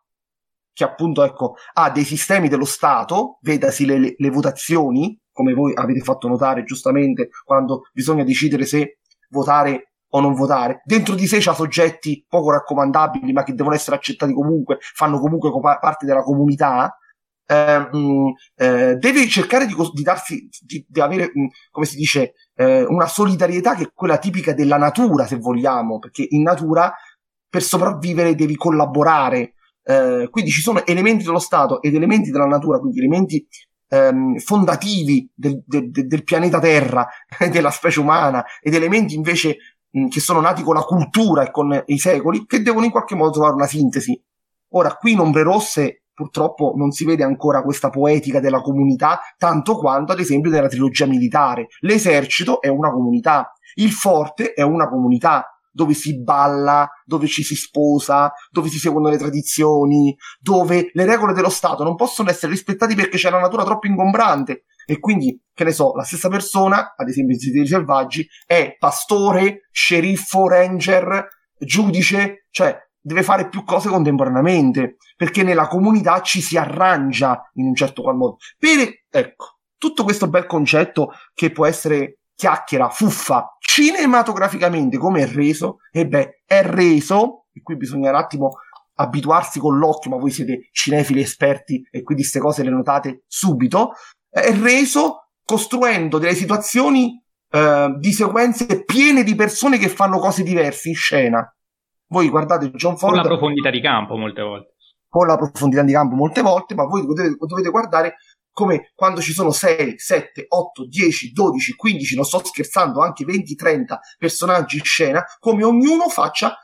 che appunto ecco, ha dei sistemi dello Stato, vedasi le, le, votazioni, come voi avete fatto notare giustamente quando bisogna decidere se votare o non votare. Dentro di sé c'ha soggetti poco raccomandabili, ma che devono essere accettati comunque, fanno comunque parte della comunità, Ehm, eh, deve cercare di, di darsi, di, di, avere, mm, come si dice, eh, una solidarietà che è quella tipica della natura, se vogliamo, perché in natura per sopravvivere devi collaborare. Eh, quindi ci sono elementi dello Stato ed elementi della natura, quindi elementi ehm, fondativi del, del, del, pianeta Terra, *laughs* della specie umana, ed elementi invece mm, che sono nati con la cultura e con i secoli, che devono in qualche modo trovare una sintesi. Ora, qui in Ombre Rosse purtroppo non si vede ancora questa poetica della comunità tanto quanto ad esempio nella trilogia militare. L'esercito è una comunità, il forte è una comunità dove si balla, dove ci si sposa, dove si seguono le tradizioni, dove le regole dello Stato non possono essere rispettate perché c'è una natura troppo ingombrante. E quindi, che ne so, la stessa persona, ad esempio in Sentieri Selvaggi, è pastore, sceriffo, ranger, giudice, cioè deve fare più cose contemporaneamente, perché nella comunità ci si arrangia in un certo qual modo. Per, ecco, tutto questo bel concetto che può essere chiacchiera, fuffa, cinematograficamente come è reso, e beh, è reso, e qui bisogna un attimo abituarsi con l'occhio, ma voi siete cinefili esperti e quindi queste cose le notate subito, è reso costruendo delle situazioni eh, di sequenze piene di persone che fanno cose diverse in scena. Voi guardate John Ford... Con la profondità di campo molte volte. Con la profondità di campo molte volte, ma voi dovete, dovete guardare come quando ci sono 6, 7, 8, 10, 12, 15, non sto scherzando, anche 20, 30 personaggi in scena, come ognuno faccia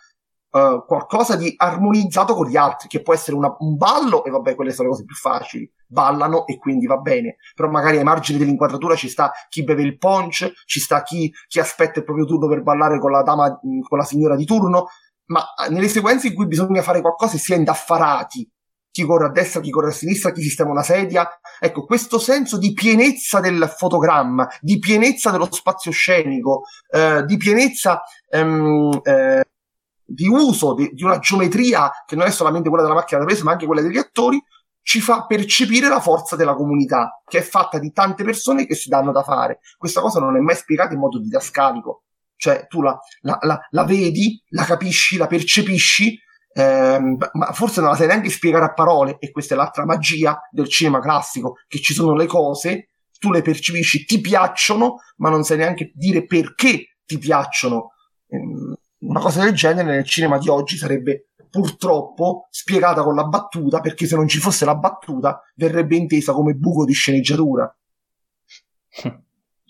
uh, qualcosa di armonizzato con gli altri, che può essere una, un ballo, e vabbè, quelle sono le cose più facili, ballano e quindi va bene, però magari ai margini dell'inquadratura ci sta chi beve il punch, ci sta chi, chi aspetta il proprio turno per ballare con la dama, con la signora di turno, ma nelle sequenze in cui bisogna fare qualcosa si è indaffarati, chi corre a destra, chi corre a sinistra, chi sistema una sedia. Ecco, questo senso di pienezza del fotogramma, di pienezza dello spazio scenico, eh, di pienezza ehm, eh, di uso di, di, una geometria che non è solamente quella della macchina da presa, ma anche quella degli attori, ci fa percepire la forza della comunità, che è fatta di tante persone che si danno da fare. Questa cosa non è mai spiegata in modo didascalico. Cioè, tu la, la, la, la vedi, la capisci, la percepisci, ehm, ma forse non la sai neanche spiegare a parole, e questa è l'altra magia del cinema classico, che ci sono le cose, tu le percepisci, ti piacciono, ma non sai neanche dire perché ti piacciono. Ehm, una cosa del genere nel cinema di oggi sarebbe purtroppo spiegata con la battuta, perché se non ci fosse la battuta verrebbe intesa come buco di sceneggiatura. *laughs*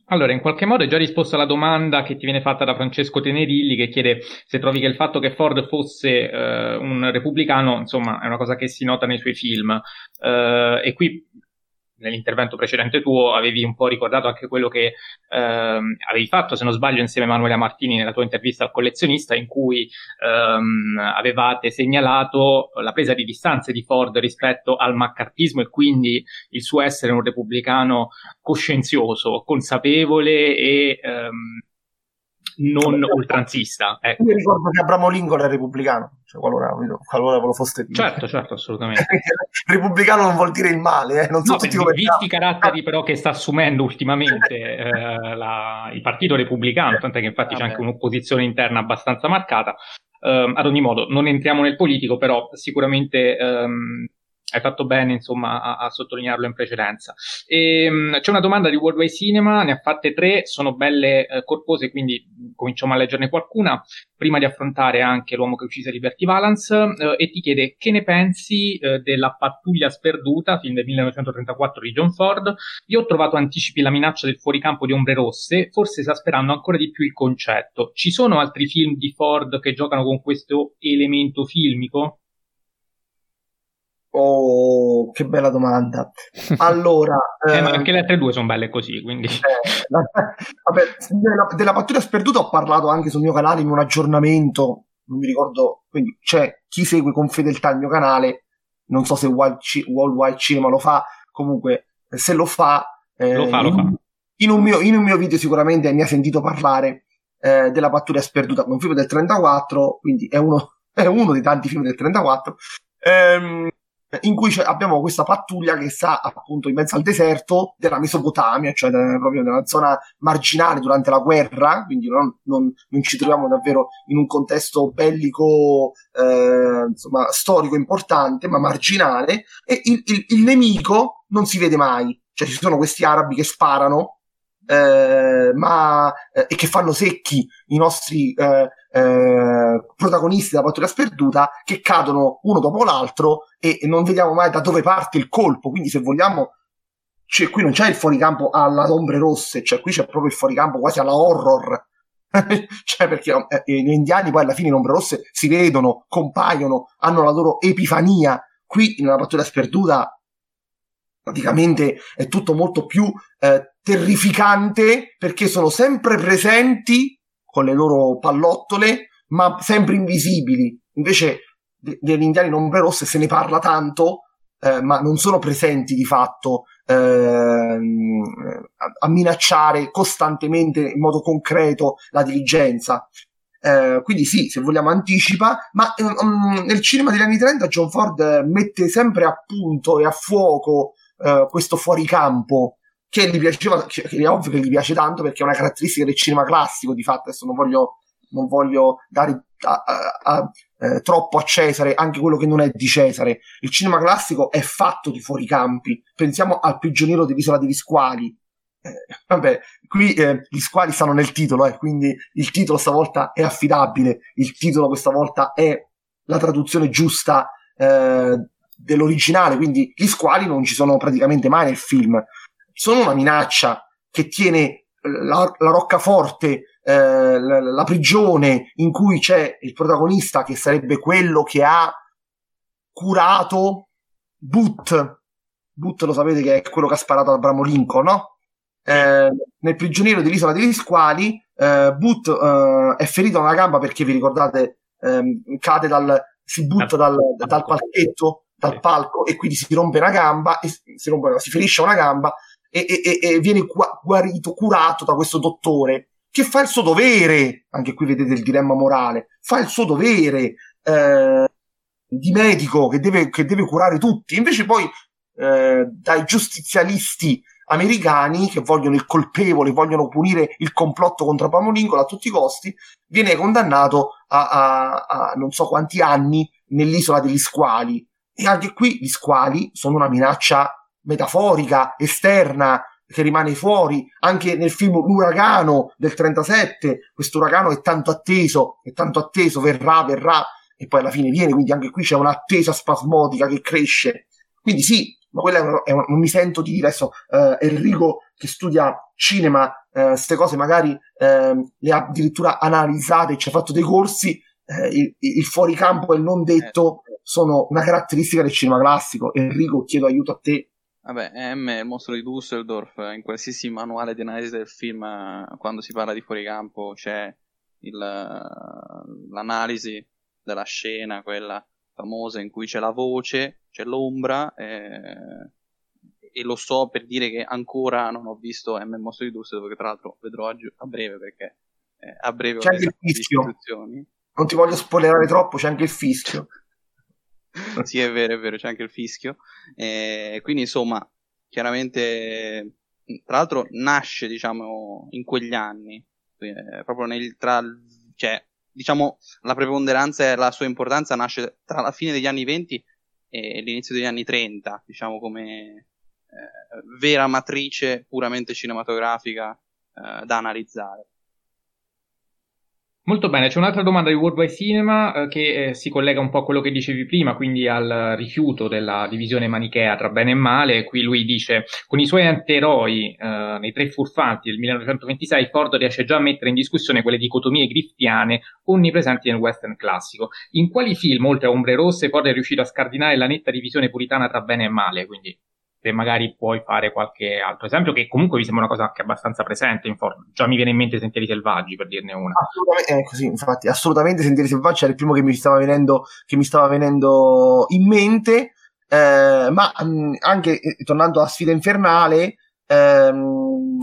Allora, in qualche modo hai già risposto alla domanda che ti viene fatta da Francesco Tenerilli che chiede se trovi che il fatto che Ford fosse uh, un repubblicano, insomma, è una cosa che si nota nei suoi film. Uh, e qui nell'intervento precedente tuo avevi un po' ricordato anche quello che ehm, avevi fatto, se non sbaglio, insieme a Emanuele Martini nella tua intervista al collezionista, in cui ehm, avevate segnalato la presa di distanze di Ford rispetto al maccartismo e quindi il suo essere un repubblicano coscienzioso, consapevole e ehm, non oltranzista. Ecco. Io ricordo che Abramo Lincoln è repubblicano, cioè qualora, qualora ve lo foste dire. Certo, certo, assolutamente. *laughs* repubblicano non vuol dire il male, eh? non so no, tutti come Visti i caratteri però che sta assumendo ultimamente eh, la, il partito repubblicano, tant'è che infatti Vabbè. c'è anche un'opposizione interna abbastanza marcata. Um, ad ogni modo, non entriamo nel politico, però sicuramente um, hai fatto bene insomma a, a sottolinearlo in precedenza. E, um, c'è una domanda di Worldwide Cinema, ne ha fatte tre, sono belle eh, corpose, quindi cominciamo a leggerne qualcuna prima di affrontare anche l'uomo che uccise Liberty Valance eh, e ti chiede che ne pensi eh, della pattuglia sperduta, film del 1934 di John Ford. Io ho trovato anticipi la minaccia del fuoricampo di ombre rosse, forse esasperando ancora di più il concetto. Ci sono altri film di Ford che giocano con questo elemento filmico? Oh, che bella domanda. *laughs* Allora, eh, ma anche le altre due sono belle così, quindi. Eh, vabbè, della, della pattuglia sperduta ho parlato anche sul mio canale in un aggiornamento, non mi ricordo, quindi c'è chi segue con fedeltà il mio canale, non so se Worldwide Cinema lo fa, comunque se lo fa, eh, lo fa, lo in, fa. In, un mio, in un mio video sicuramente mi ha sentito parlare eh, della pattuglia sperduta, un film del 34, quindi è uno, *laughs* è uno dei tanti film del 34. Ehm, in cui abbiamo questa pattuglia che sta appunto in mezzo al deserto della Mesopotamia, cioè proprio nella zona marginale durante la guerra, quindi non, non, non ci troviamo davvero in un contesto bellico, eh, insomma, storico importante, ma marginale, e il, il, il nemico non si vede mai. Cioè ci sono questi arabi che sparano eh, ma, eh, e che fanno secchi i nostri eh, eh, protagonisti della pattuglia sperduta che cadono uno dopo l'altro e, e, non vediamo mai da dove parte il colpo. Quindi, se vogliamo, cioè, qui non c'è il fuoricampo alla ombre rosse, cioè qui c'è proprio il fuoricampo quasi alla horror. *laughs* cioè, perché eh, gli indiani poi alla fine le ombre rosse si vedono, compaiono, hanno la loro epifania. Qui nella pattuglia sperduta praticamente è tutto molto più eh, terrificante perché sono sempre presenti con le loro pallottole, ma sempre invisibili. Invece degli indiani ombre rosse se ne parla tanto, eh, ma non sono presenti di fatto eh, a, a minacciare costantemente in modo concreto la diligenza. Eh, quindi sì, se vogliamo anticipa, ma um, nel cinema degli anni 30 John Ford mette sempre a punto e a fuoco uh, questo fuoricampo che gli piaceva, che è ovvio che gli piace tanto perché è una caratteristica del cinema classico, di fatto adesso non voglio, non voglio dare a, a, a, eh, troppo a Cesare anche quello che non è di Cesare. Il cinema classico è fatto di fuoricampi. Pensiamo al prigioniero dell'isola degli squali. Eh, vabbè, qui eh, gli squali stanno nel titolo, eh, quindi il titolo stavolta è affidabile. Il titolo questa volta è la traduzione giusta eh, dell'originale, quindi gli squali non ci sono praticamente mai nel film sono una minaccia che tiene eh, la, la roccaforte, eh, la, la, prigione in cui c'è il protagonista che sarebbe quello che ha curato Boot. Boot lo sapete che è quello che ha sparato ad Abramo Lincoln, no? Eh, nel prigioniero dell'isola degli squali, eh, Boot eh, è ferito a una gamba perché vi ricordate, ehm, cade dal, si butta dal, dal palchetto, dal palco e quindi si rompe una gamba, e si, rompe, si ferisce una gamba e, e, e viene guarito, curato da questo dottore che fa il suo dovere, anche qui vedete il dilemma morale, fa il suo dovere eh, di medico che deve, che deve, curare tutti, invece poi eh, dai giustizialisti americani che vogliono il colpevole, vogliono punire il complotto contro Pamolingola a tutti i costi, viene condannato a, a, a non so quanti anni nell'isola degli squali. E anche qui gli squali sono una minaccia metaforica, esterna, che rimane fuori. Anche nel film L'uragano del 37, questo uragano è tanto atteso, è tanto atteso, verrà, verrà, e poi alla fine viene, quindi anche qui c'è un'attesa spasmodica che cresce. Quindi sì, ma quella è, una, è una, non mi sento di dire adesso eh, Enrico che studia cinema, queste eh, cose magari eh, le ha addirittura analizzate, ci ha fatto dei corsi, eh, il, il fuoricampo e il non detto sono una caratteristica del cinema classico. Enrico, chiedo aiuto a te Vabbè, M è il mostro di Dusseldorf, in qualsiasi manuale di analisi del film, quando si parla di fuoricampo c'è il, l'analisi della scena, quella famosa in cui c'è la voce, c'è l'ombra, eh, e lo so per dire che ancora non ho visto M il mostro di Dusseldorf, che tra l'altro vedrò a, a breve perché eh, a breve c'è anche il fischio. Non ti voglio spoilerare troppo, c'è anche il fischio. *laughs* sì, è vero, è vero, c'è anche il fischio. Eh, quindi, insomma, chiaramente, tra l'altro, nasce, diciamo, in quegli anni, eh, proprio nel, tra, cioè, diciamo, la preponderanza e la sua importanza nasce tra la fine degli anni 20 e l'inizio degli anni 30, diciamo, come eh, vera matrice puramente cinematografica eh, da analizzare. Molto bene, c'è un'altra domanda di Worldwide Cinema eh, che eh, si collega un po' a quello che dicevi prima, quindi al rifiuto della divisione manichea tra bene e male. Qui lui dice: Con i suoi antieroi eh, nei tre furfanti del 1926, Ford riesce già a mettere in discussione quelle dicotomie griffiane onnipresenti nel western classico. In quali film, oltre a Ombre Rosse, Ford è riuscito a scardinare la netta divisione puritana tra bene e male? Quindi se magari puoi fare qualche altro esempio, che comunque mi sembra una cosa anche abbastanza presente in Ford. Già mi viene in mente Sentieri Selvaggi, per dirne una. Assolutamente, eh, così, infatti, assolutamente Sentieri Selvaggi era il primo che mi stava venendo, mi stava venendo in mente, eh, ma mh, mm, anche eh, tornando a Sfida Infernale, ehm,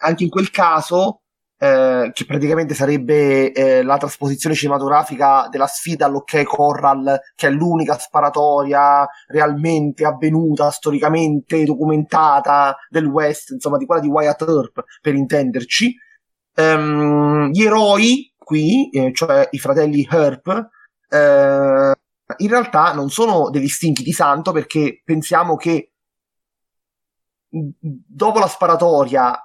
anche in quel caso eh, che praticamente sarebbe eh, la trasposizione cinematografica della sfida all'Ok Corral, che è l'unica sparatoria realmente avvenuta, storicamente documentata del West, insomma, di quella di Wyatt Earp, per intenderci. Um, gli eroi qui, eh, cioè i fratelli Earp, eh, in realtà non sono degli stinchi di santo perché pensiamo che dopo la sparatoria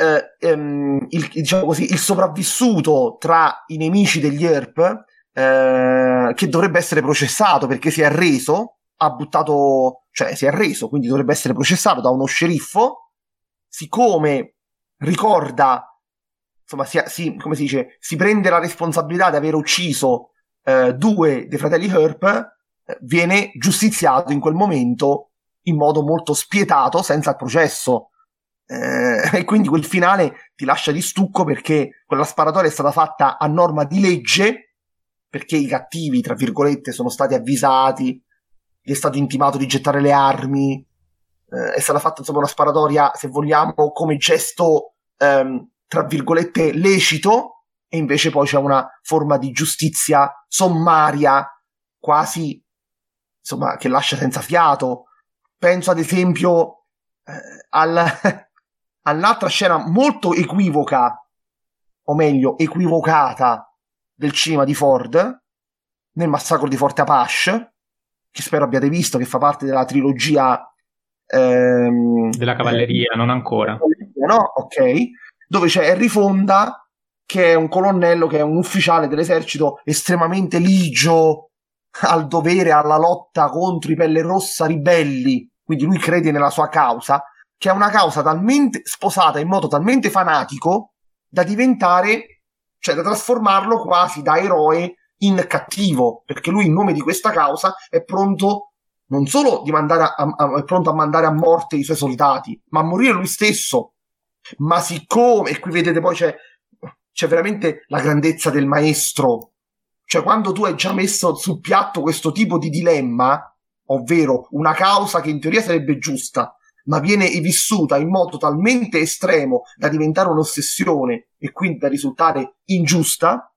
eh, ehm, il, diciamo così, il sopravvissuto tra i nemici degli ERP, eh, che dovrebbe essere processato perché si è arreso, ha buttato, cioè si è arreso, quindi dovrebbe essere processato da uno sceriffo, siccome ricorda, insomma, si, si, come si dice, si prende la responsabilità di aver ucciso eh, due dei fratelli Herp, eh, viene giustiziato in quel momento in modo molto spietato, senza il processo eh, *laughs* e quindi quel finale ti lascia di stucco perché quella sparatoria è stata fatta a norma di legge, perché i cattivi, tra virgolette, sono stati avvisati, gli è stato intimato di gettare le armi, eh, è stata fatta insomma una sparatoria, se vogliamo, come gesto, ehm, tra virgolette, lecito, e invece poi c'è una forma di giustizia sommaria, quasi insomma, che lascia senza fiato. Penso ad esempio eh, al, *laughs* all'altra scena molto equivoca, o meglio, equivocata del cinema di Ford, nel massacro di Forte Apache, che spero abbiate visto, che fa parte della trilogia ehm, della cavalleria, eh, non ancora. No, ok. Dove c'è Henry Fonda, che è un colonnello, che è un ufficiale dell'esercito estremamente ligio al dovere, alla lotta contro i pelle rossa ribelli. Quindi lui crede nella sua causa, che è una causa talmente sposata in modo talmente fanatico da diventare, cioè da trasformarlo quasi da eroe in cattivo, perché lui in nome di questa causa è pronto non solo di mandare a, a, è pronto a mandare a morte i suoi soldati, ma a morire lui stesso. Ma siccome, e qui vedete poi c'è, c'è veramente la grandezza del maestro, cioè quando tu hai già messo sul piatto questo tipo di dilemma, ovvero una causa che in teoria sarebbe giusta, ma viene vissuta in modo talmente estremo da diventare un'ossessione e quindi da risultare ingiusta,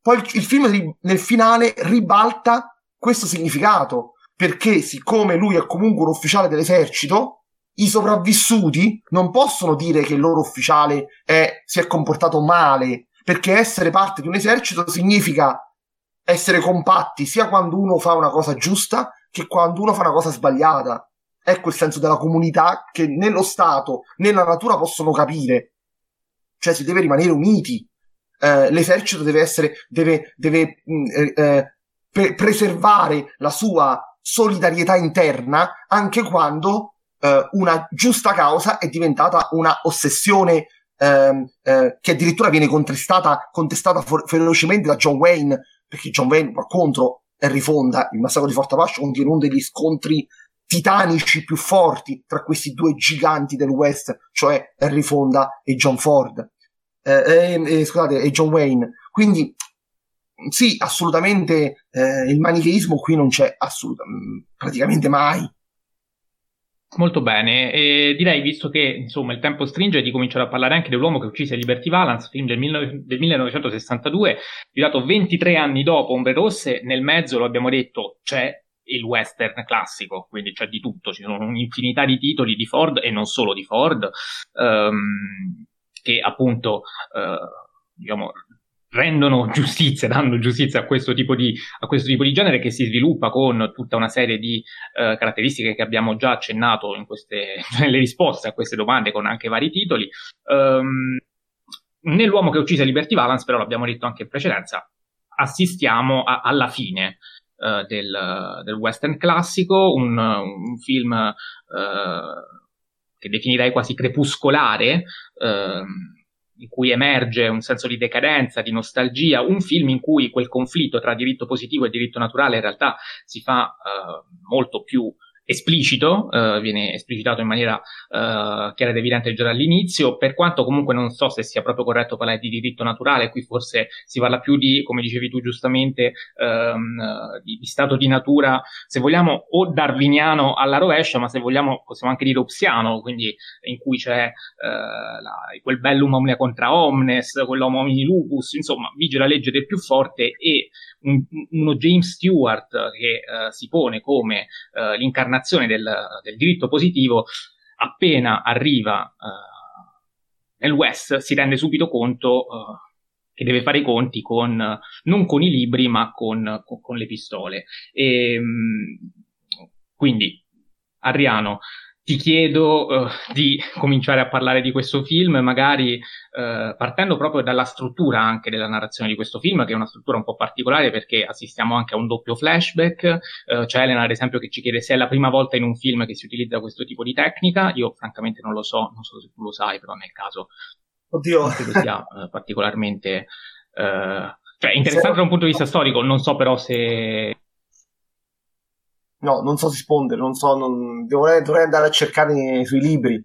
poi il film nel finale ribalta questo significato perché siccome lui è comunque un ufficiale dell'esercito, i sopravvissuti non possono dire che il loro ufficiale è, si è comportato male, perché essere parte di un esercito significa essere compatti sia quando uno fa una cosa giusta che quando uno fa una cosa sbagliata. Ecco il senso della comunità che nello Stato, nella natura possono capire. Cioè si deve rimanere uniti. Eh, l'esercito deve essere, deve, deve mh, mm, eh, eh, pre- preservare la sua solidarietà interna anche quando eh, una giusta causa è diventata una ossessione ehm, eh, che addirittura viene contestata, contestata for- ferocemente da John Wayne, perché John Wayne va contro Henry Fonda, il massacro di Forte Apache contiene uno degli scontri titanici più forti tra questi due giganti del West, cioè Henry Fonda e John Ford. Eh, eh, scusate, e John Wayne. Quindi sì, assolutamente eh, il manicheismo qui non c'è assolutamente, praticamente mai. Molto bene, e direi, visto che insomma il tempo stringe, di cominciare a parlare anche dell'uomo che uccise Liberty Valance, film del, mil- del 1962, girato 23 anni dopo Ombre Rosse, nel mezzo, lo abbiamo detto, c'è il western classico, quindi c'è di tutto, ci sono un'infinità di titoli di Ford e non solo di Ford, ehm, che appunto, eh, diciamo, rendono giustizia, danno giustizia a questo tipo di, a questo tipo di genere che si sviluppa con tutta una serie di eh, caratteristiche che abbiamo già accennato in queste, *laughs* nelle risposte a queste domande con anche vari titoli. Um, nell'uomo che uccise Liberty Valance, però l'abbiamo detto anche in precedenza, assistiamo a, alla fine uh, del, del, western classico, un, un film uh, che definirei quasi crepuscolare, uh, in cui emerge un senso di decadenza, di nostalgia, un film in cui quel conflitto tra diritto positivo e diritto naturale in realtà si fa uh, molto più esplicito, uh, viene esplicitato in maniera uh, chiara ed evidente già dall'inizio, per quanto comunque non so se sia proprio corretto parlare di diritto naturale, qui forse si parla più di, come dicevi tu giustamente, um, di, di, stato di natura, se vogliamo, o darwiniano alla rovescia, ma se vogliamo possiamo anche dire opsiano, quindi in cui c'è uh, la, quel bellum omnia contra omnes, quell'homo homini lupus, insomma, vige la legge del più forte e un, uno James Stewart che si pone come l'incarnazione l'incarnazione del, del diritto positivo, appena arriva uh, nel West si rende subito conto uh, che deve fare i conti con, non con i libri, ma con, con, con le pistole. E, um, quindi, Ariano, ti chiedo uh, di cominciare a parlare di questo film, magari uh, partendo proprio dalla struttura anche della narrazione di questo film, che è una struttura un po' particolare perché assistiamo anche a un doppio flashback. Uh, c'è Elena, ad esempio, che ci chiede se è la prima volta in un film che si utilizza questo tipo di tecnica. Io, francamente, non lo so, non so se tu lo sai, però nel caso Oddio. non credo sia particolarmente. cioè, interessante da un punto di vista storico, non so però se No, non so rispondere, non so, non... Dovrei, dovrei, andare a cercare sui libri.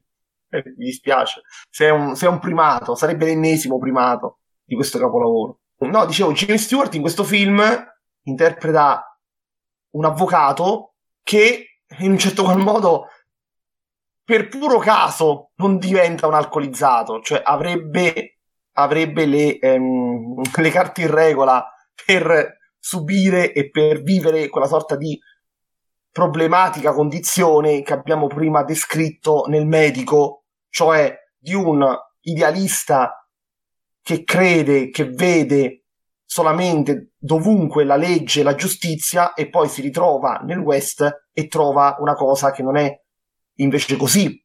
Eh, mi dispiace. Se è, un, se è un primato, sarebbe l'ennesimo primato di questo capolavoro. No, dicevo, James Stewart in questo film interpreta un avvocato che in un certo qual modo per puro caso non diventa un alcolizzato, cioè avrebbe avrebbe le, ehm, le carte in regola per subire e per vivere quella sorta di problematica condizione che abbiamo prima descritto nel medico, cioè di un idealista che crede, che vede solamente dovunque la legge la giustizia e poi si ritrova nel West e trova una cosa che non è invece così.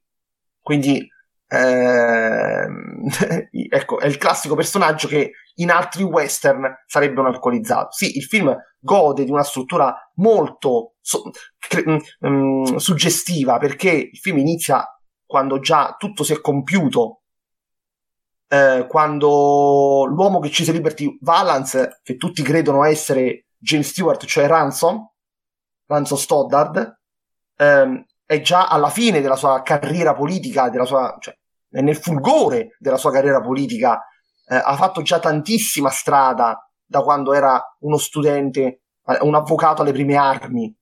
Quindi eh, *laughs* ecco, è il classico personaggio che in altri western sarebbe un alcolizzato. Sì, il film gode di una struttura molto su- cre- um, suggestiva perché il film inizia quando già tutto si è compiuto. Eh, quando l'uomo che uccise Liberty Valance, che tutti credono essere James Stewart, cioè Ransom, Ransom Stoddard, ehm, è già alla fine della sua carriera politica, della sua, cioè, è nel fulgore della sua carriera politica, eh, ha fatto già tantissima strada da quando era uno studente, eh, un avvocato alle prime armi.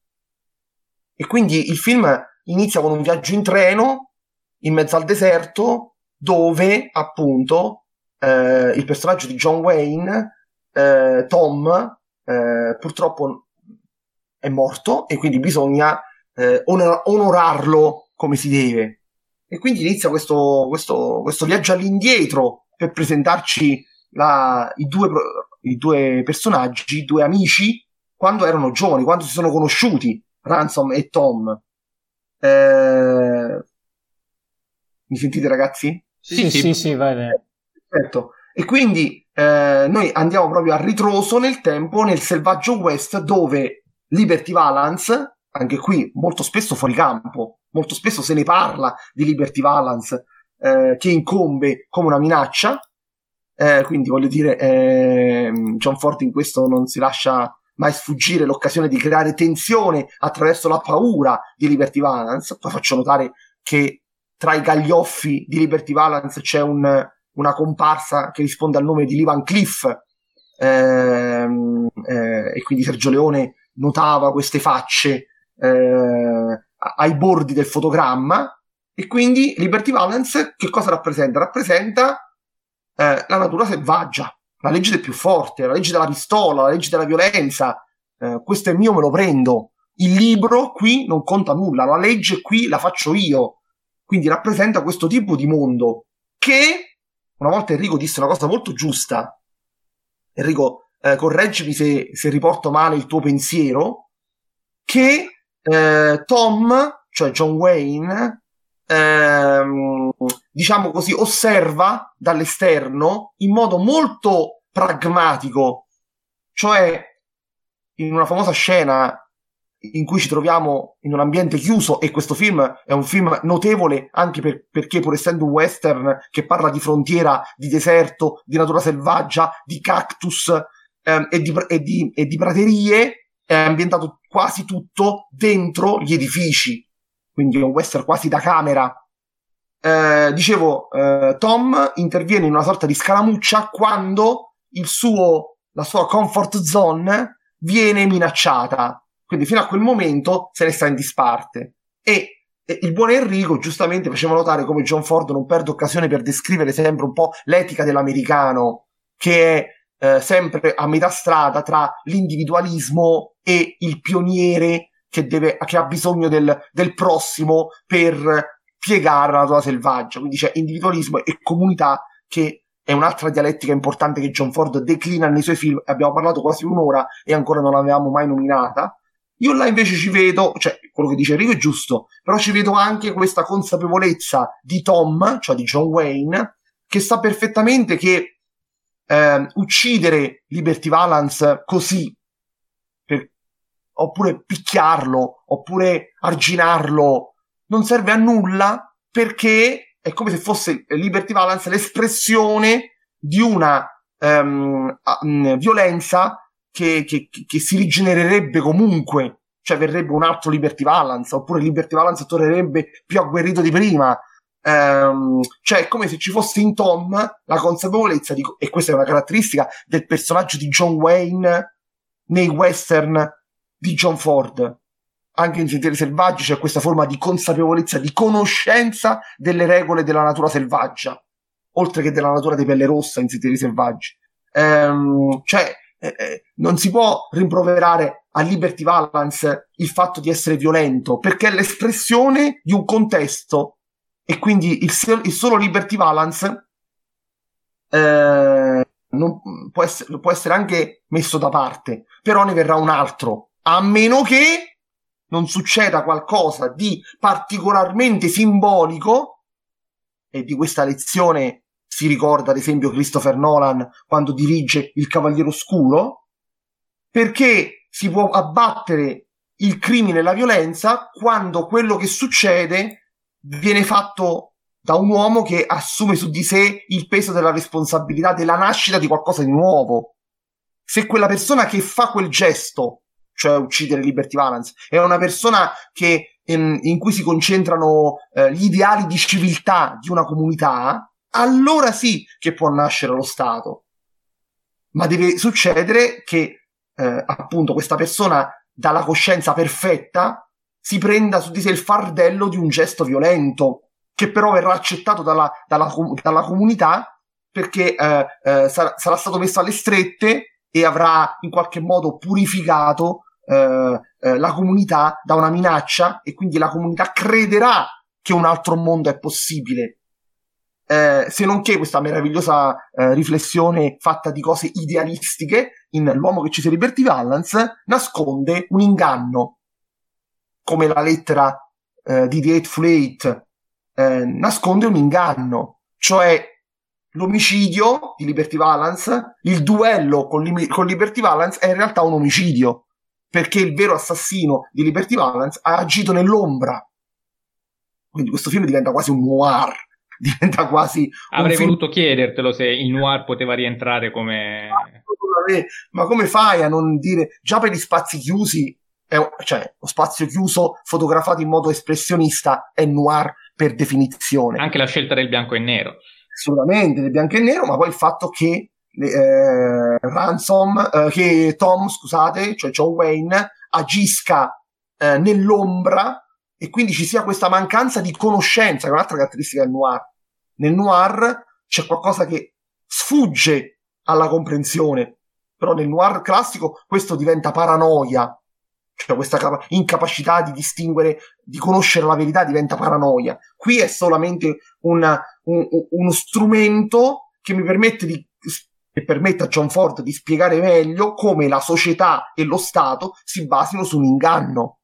E quindi il film inizia con un viaggio in treno in mezzo al deserto dove appunto eh, il personaggio di John Wayne, eh, Tom, eh, purtroppo è morto e quindi bisogna eh, onor- onorarlo come si deve. E quindi inizia questo, questo, questo viaggio all'indietro per presentarci la, i, due, i due personaggi, i due amici, quando erano giovani, quando si sono conosciuti, Ransom e Tom. Eh... Mi sentite ragazzi? Sì, sì, sì, sì, sì vai, vai. Perfetto. E quindi eh, noi andiamo proprio a ritroso nel tempo, nel selvaggio West, dove Liberty Valance anche qui molto spesso fuori campo, molto spesso se ne parla di Liberty Valance eh, che incombe come una minaccia, eh, quindi voglio dire, eh, John Ford in questo non si lascia mai sfuggire l'occasione di creare tensione attraverso la paura di Liberty Valance. Poi faccio notare che tra i gaglioffi di Liberty Valance c'è un, una comparsa che risponde al nome di Lee Van Cliff, ehm, eh, e quindi Sergio Leone notava queste facce eh, ai bordi del fotogramma e quindi Liberty Valence che cosa rappresenta? Rappresenta eh, la natura selvaggia, la legge del più forte, la legge della pistola, la legge della violenza. Eh, questo è mio, me lo prendo. Il libro qui non conta nulla, la legge qui la faccio io. Quindi rappresenta questo tipo di mondo che, una volta Enrico disse una cosa molto giusta. Enrico, eh, correggimi se, se riporto male il tuo pensiero, che eh, Tom, cioè John Wayne, ehm, diciamo così, osserva dall'esterno in modo molto pragmatico, cioè in una famosa scena in cui ci troviamo in un ambiente chiuso e questo film è un film notevole anche per, perché pur essendo un western che parla di frontiera, di deserto, di natura selvaggia, di cactus ehm, e, di, e, di, e di praterie, è ambientato quasi tutto dentro gli edifici, quindi è un western quasi da camera. Eh, dicevo, eh, Tom interviene in una sorta di scaramuccia quando suo, la sua comfort zone viene minacciata. Quindi fino a quel momento se ne sta in disparte. E, e il buon Enrico giustamente faceva notare come John Ford non perde occasione per descrivere sempre un po' l'etica dell'americano, che è eh, sempre a metà strada tra l'individualismo e il pioniere che, deve, che ha bisogno del, del prossimo per piegare la natura selvaggia. Quindi c'è individualismo e comunità che è un'altra dialettica importante che John Ford declina nei suoi film. Abbiamo parlato quasi un'ora e ancora non l'avevamo mai nominata. Io là invece ci vedo, cioè quello che dice Enrico è giusto, però ci vedo anche questa consapevolezza di Tom, cioè di John Wayne, che sa perfettamente che eh, uccidere Liberty Valance così, oppure picchiarlo, oppure arginarlo, non serve a nulla perché è come se fosse Liberty Valance l'espressione di una um, um, violenza che, che, che, si rigenererebbe comunque, cioè verrebbe un altro Liberty Valance, oppure Liberty Valance tornerebbe più agguerrito di prima, Um, cioè è come se ci fosse in Tom la consapevolezza di, e questa è una caratteristica del personaggio di John Wayne nei western di John Ford. Anche in Sentieri Selvaggi c'è questa forma di consapevolezza, di conoscenza delle regole della natura selvaggia. oltre che della natura di pelle rossa in Sentieri Selvaggi. Ehm, cioè, eh, eh, non si può rimproverare a Liberty Valance il fatto di essere violento, perché è l'espressione di un contesto e quindi il, il solo Liberty Valance eh, non, può, essere, può essere anche messo da parte, però ne verrà un altro, a meno che non succeda qualcosa di particolarmente simbolico, e di questa lezione si ricorda ad esempio Christopher Nolan quando dirige Il Cavaliere Oscuro, perché si può abbattere il crimine e la violenza quando quello che succede viene fatto da un uomo che assume su di sé il peso della responsabilità della nascita di qualcosa di nuovo. Se quella persona che fa quel gesto, cioè uccidere Liberty Valance, è una persona che, in, in cui si concentrano eh, gli ideali di civiltà di una comunità, allora sì che può nascere lo Stato. Ma deve succedere che eh, appunto questa persona dalla coscienza perfetta si prenda su di sé il fardello di un gesto violento, che però verrà accettato dalla, dalla, dalla comunità perché eh, eh, sarà, sarà, stato messo alle strette e avrà in qualche modo purificato eh, eh la comunità da una minaccia e quindi la comunità crederà che un altro mondo è possibile. Eh, se non che questa meravigliosa eh, riflessione fatta di cose idealistiche in L'uomo che ci sia Liberty Valance nasconde un inganno, come la lettera di The Eightful Eight nasconde un inganno, cioè l'omicidio di Liberty Valance, il duello con, li- con Liberty Valance è in realtà un omicidio, perché il vero assassino di Liberty Valance ha agito nell'ombra. Quindi questo film diventa quasi un noir *laughs* diventa quasi. Avrei film... voluto chiedertelo se il noir poteva rientrare come. Ma come fai a non dire già per gli spazi chiusi? È, cioè, lo spazio chiuso fotografato in modo espressionista è noir per definizione. Anche la scelta del bianco e nero. Assolutamente, del bianco e nero, ma poi il fatto che eh, Ransom, eh, che Tom, scusate, cioè John Wayne, agisca eh, nell'ombra e quindi ci sia questa mancanza di conoscenza, che è un'altra caratteristica del noir. Nel noir c'è qualcosa che sfugge alla comprensione, però nel noir classico questo diventa paranoia, cioè questa capa- incapacità di distinguere, di conoscere la verità diventa paranoia. Qui è solamente una, un, uno strumento che mi permette di che permette a John Ford di spiegare meglio come la società e lo Stato si basino su un inganno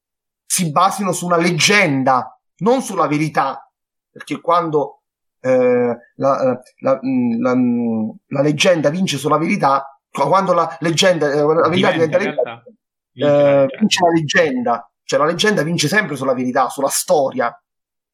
si basino su una leggenda, non sulla verità, perché quando eh, la, eh, la, mm, la, mm, la, leggenda vince sulla verità, quando la leggenda, eh, la verità diventa, leggenda, eh, vince la leggenda, cioè la leggenda vince sempre sulla verità, sulla storia,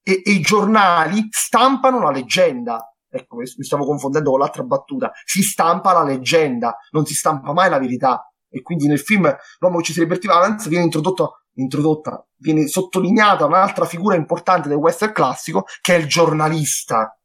e, e i giornali stampano la leggenda. Ecco, mi stavo confondendo con l'altra battuta. Si stampa la leggenda, non si stampa mai la verità. E quindi nel film L'uomo che ci si libertiva avanza viene introdotto introdotta, viene sottolineata un'altra figura importante del western classico, che è il giornalista,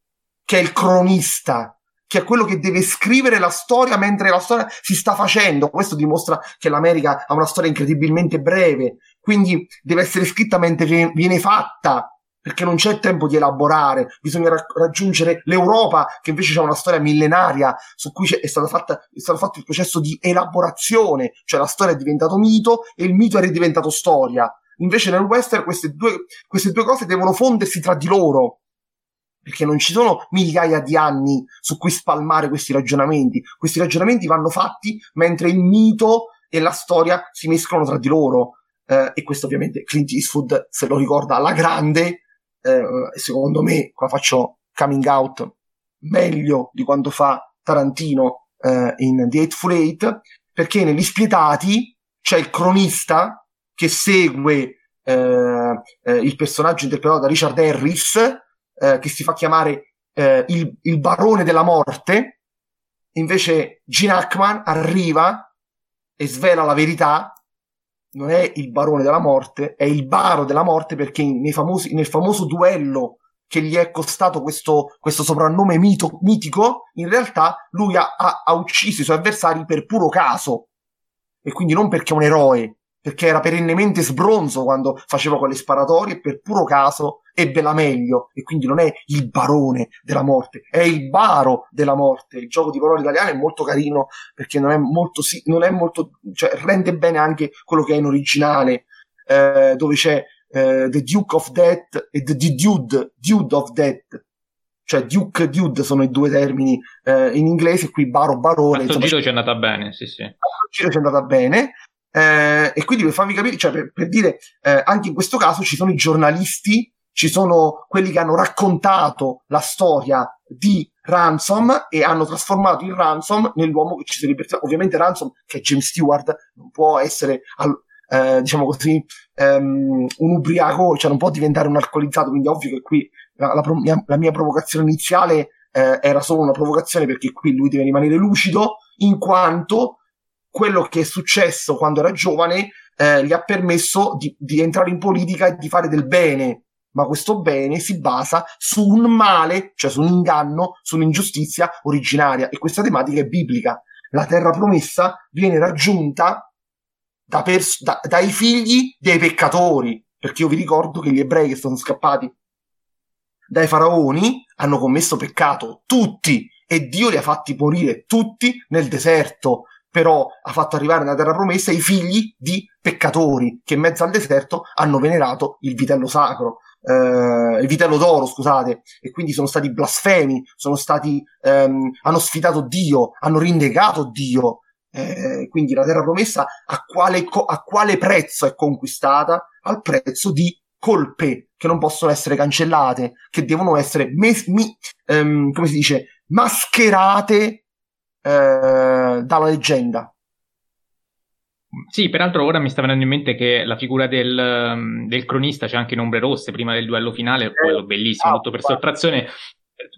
che è il cronista, che è quello che deve scrivere la storia mentre la storia si sta facendo. Questo dimostra che l'America ha una storia incredibilmente breve, quindi deve essere scritta mentre viene fatta, perché non c'è tempo di elaborare, bisogna ra- raggiungere l'Europa, che invece ha una storia millenaria, su cui è fatta, è stato fatto il processo di elaborazione, cioè la storia è diventato mito e il mito è ridiventato storia. Invece nel western queste due, queste due cose devono fondersi tra di loro, perché non ci sono migliaia di anni su cui spalmare questi ragionamenti. Questi ragionamenti vanno fatti mentre il mito e la storia si mescolano tra di loro. Eh, e questo ovviamente Clint Eastwood se lo ricorda alla grande eh, secondo me, qua faccio coming out meglio di quanto fa Tarantino eh, in The Eightful Eight, perché negli Spietati c'è il cronista che segue eh, eh, il personaggio interpretato da Richard Harris, eh, che si fa chiamare eh, il, il, barone della morte, invece Gene Hackman arriva e svela la verità non è il barone della morte, è il baro della morte perché famosi, nel famoso duello che gli è costato questo, questo soprannome mito, mitico, in realtà lui ha, ha, ha, ucciso i suoi avversari per puro caso. E quindi non perché è un eroe, perché era perennemente sbronzo quando faceva quelle sparatorie e per puro caso ebbe la meglio e quindi non è il barone della morte, è il baro della morte. Il gioco di parole italiano è molto carino perché non è molto, non è molto cioè, rende bene anche quello che è in originale, eh, dove c'è eh, The Duke of Death e The Dude, Dude of Death. Cioè Duke e Dude sono i due termini eh, in inglese, qui baro, barone. A giro ci è andata bene, sì sì. A giro ci è andata bene. Eh, e quindi per farvi capire, cioè per, per dire, eh, anche in questo caso ci sono i giornalisti, ci sono quelli che hanno raccontato la storia di Ransom e hanno trasformato il Ransom nell'uomo che ci si libertà. Ovviamente Ransom, che è James Stewart, non può essere, al, eh, diciamo così, um, un ubriaco, cioè non può diventare un alcolizzato, quindi è ovvio che qui la, la, mia, la mia, provocazione iniziale eh, era solo una provocazione perché qui lui deve rimanere lucido, in quanto quello che è successo quando era giovane eh, gli ha permesso di, di entrare in politica e di fare del bene, ma questo bene si basa su un male, cioè su un inganno, su un'ingiustizia originaria. E questa tematica è biblica. La terra promessa viene raggiunta da pers- da, dai figli dei peccatori, perché io vi ricordo che gli ebrei che sono scappati dai faraoni hanno commesso peccato, tutti, e Dio li ha fatti morire tutti nel deserto però ha fatto arrivare nella terra promessa i figli di peccatori che in mezzo al deserto hanno venerato il vitello sacro, eh, il vitello d'oro, scusate, e quindi sono stati blasfemi, sono stati, ehm, hanno sfidato Dio, hanno rinnegato Dio. Eh, quindi la terra promessa a quale, co- a quale prezzo è conquistata? Al prezzo di colpe che non possono essere cancellate, che devono essere, mes- mi- ehm, come si dice, mascherate eh, dalla leggenda. Sì, peraltro ora mi sta venendo in mente che la figura del, um, del cronista c'è anche in Ombre Rosse prima del duello finale, eh, quello bellissimo, ah, tutto per sottrazione.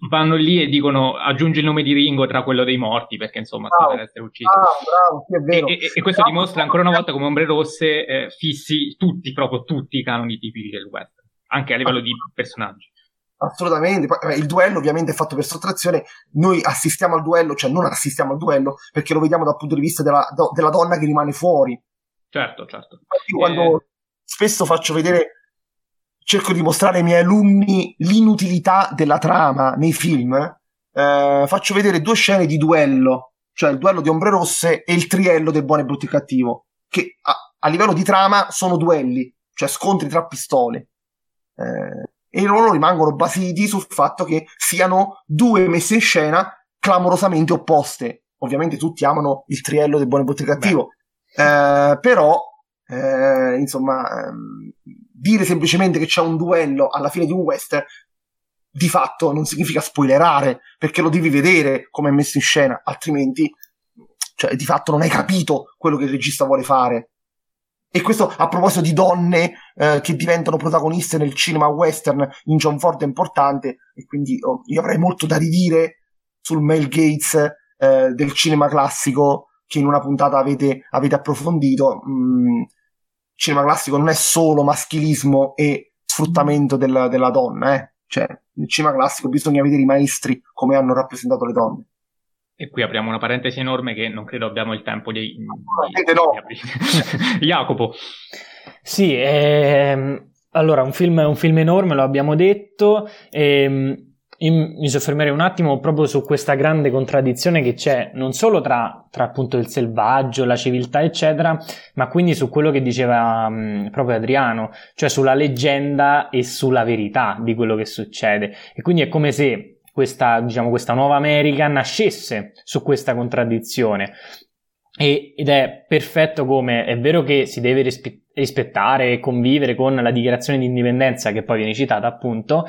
Vanno lì e dicono aggiungi il nome di Ringo tra quello dei morti perché insomma sta per essere ucciso. Ah, bravo, sì, e, e, e, questo bravo. dimostra ancora una volta come Ombre Rosse eh, fissi tutti, proprio tutti i canoni tipici del western, anche a livello di personaggi. Assolutamente, il duello ovviamente è fatto per sottrazione, noi assistiamo al duello, cioè non assistiamo al duello perché lo vediamo dal punto di vista della, della donna che rimane fuori. Certo, certo. Io quando eh... spesso faccio vedere, cerco di mostrare ai miei alunni l'inutilità della trama nei film, eh, faccio vedere due scene di duello, cioè il duello di Ombre Rosse e il triello del buono e brutto e cattivo, che a, a livello di trama sono duelli, cioè scontri tra pistole. Eh, e loro rimangono basiti sul fatto che siano due messe in scena clamorosamente opposte. Ovviamente tutti amano il triello del buono e brutto cattivo, eh, però eh, insomma ehm, dire semplicemente che c'è un duello alla fine di un western di fatto non significa spoilerare perché lo devi vedere come è messo in scena altrimenti cioè, di fatto non hai capito quello che il regista vuole fare e questo a proposito di donne eh, che diventano protagoniste nel cinema western in John Ford è importante e quindi oh, io avrei molto da ridire sul Mel Gates eh, del cinema classico che in una puntata avete, avete approfondito. Mm, cinema classico non è solo maschilismo e sfruttamento del, della donna, eh. cioè nel cinema classico bisogna vedere i maestri come hanno rappresentato le donne. E qui apriamo una parentesi enorme che non credo abbiamo il tempo di... di, no. di *laughs* Jacopo. Sì, ehm, allora un film, un film, enorme, lo abbiamo detto. Ehm, mi soffermerei un attimo proprio su questa grande contraddizione che c'è non solo tra, tra appunto il selvaggio, la civiltà, eccetera, ma quindi su quello che diceva mh, proprio Adriano, cioè sulla leggenda e sulla verità di quello che succede. E quindi è come se questa, diciamo, questa nuova America nascesse su questa contraddizione. E, ed è perfetto come è vero che si deve rispe- rispettare e convivere con la dichiarazione di indipendenza che poi viene citata appunto,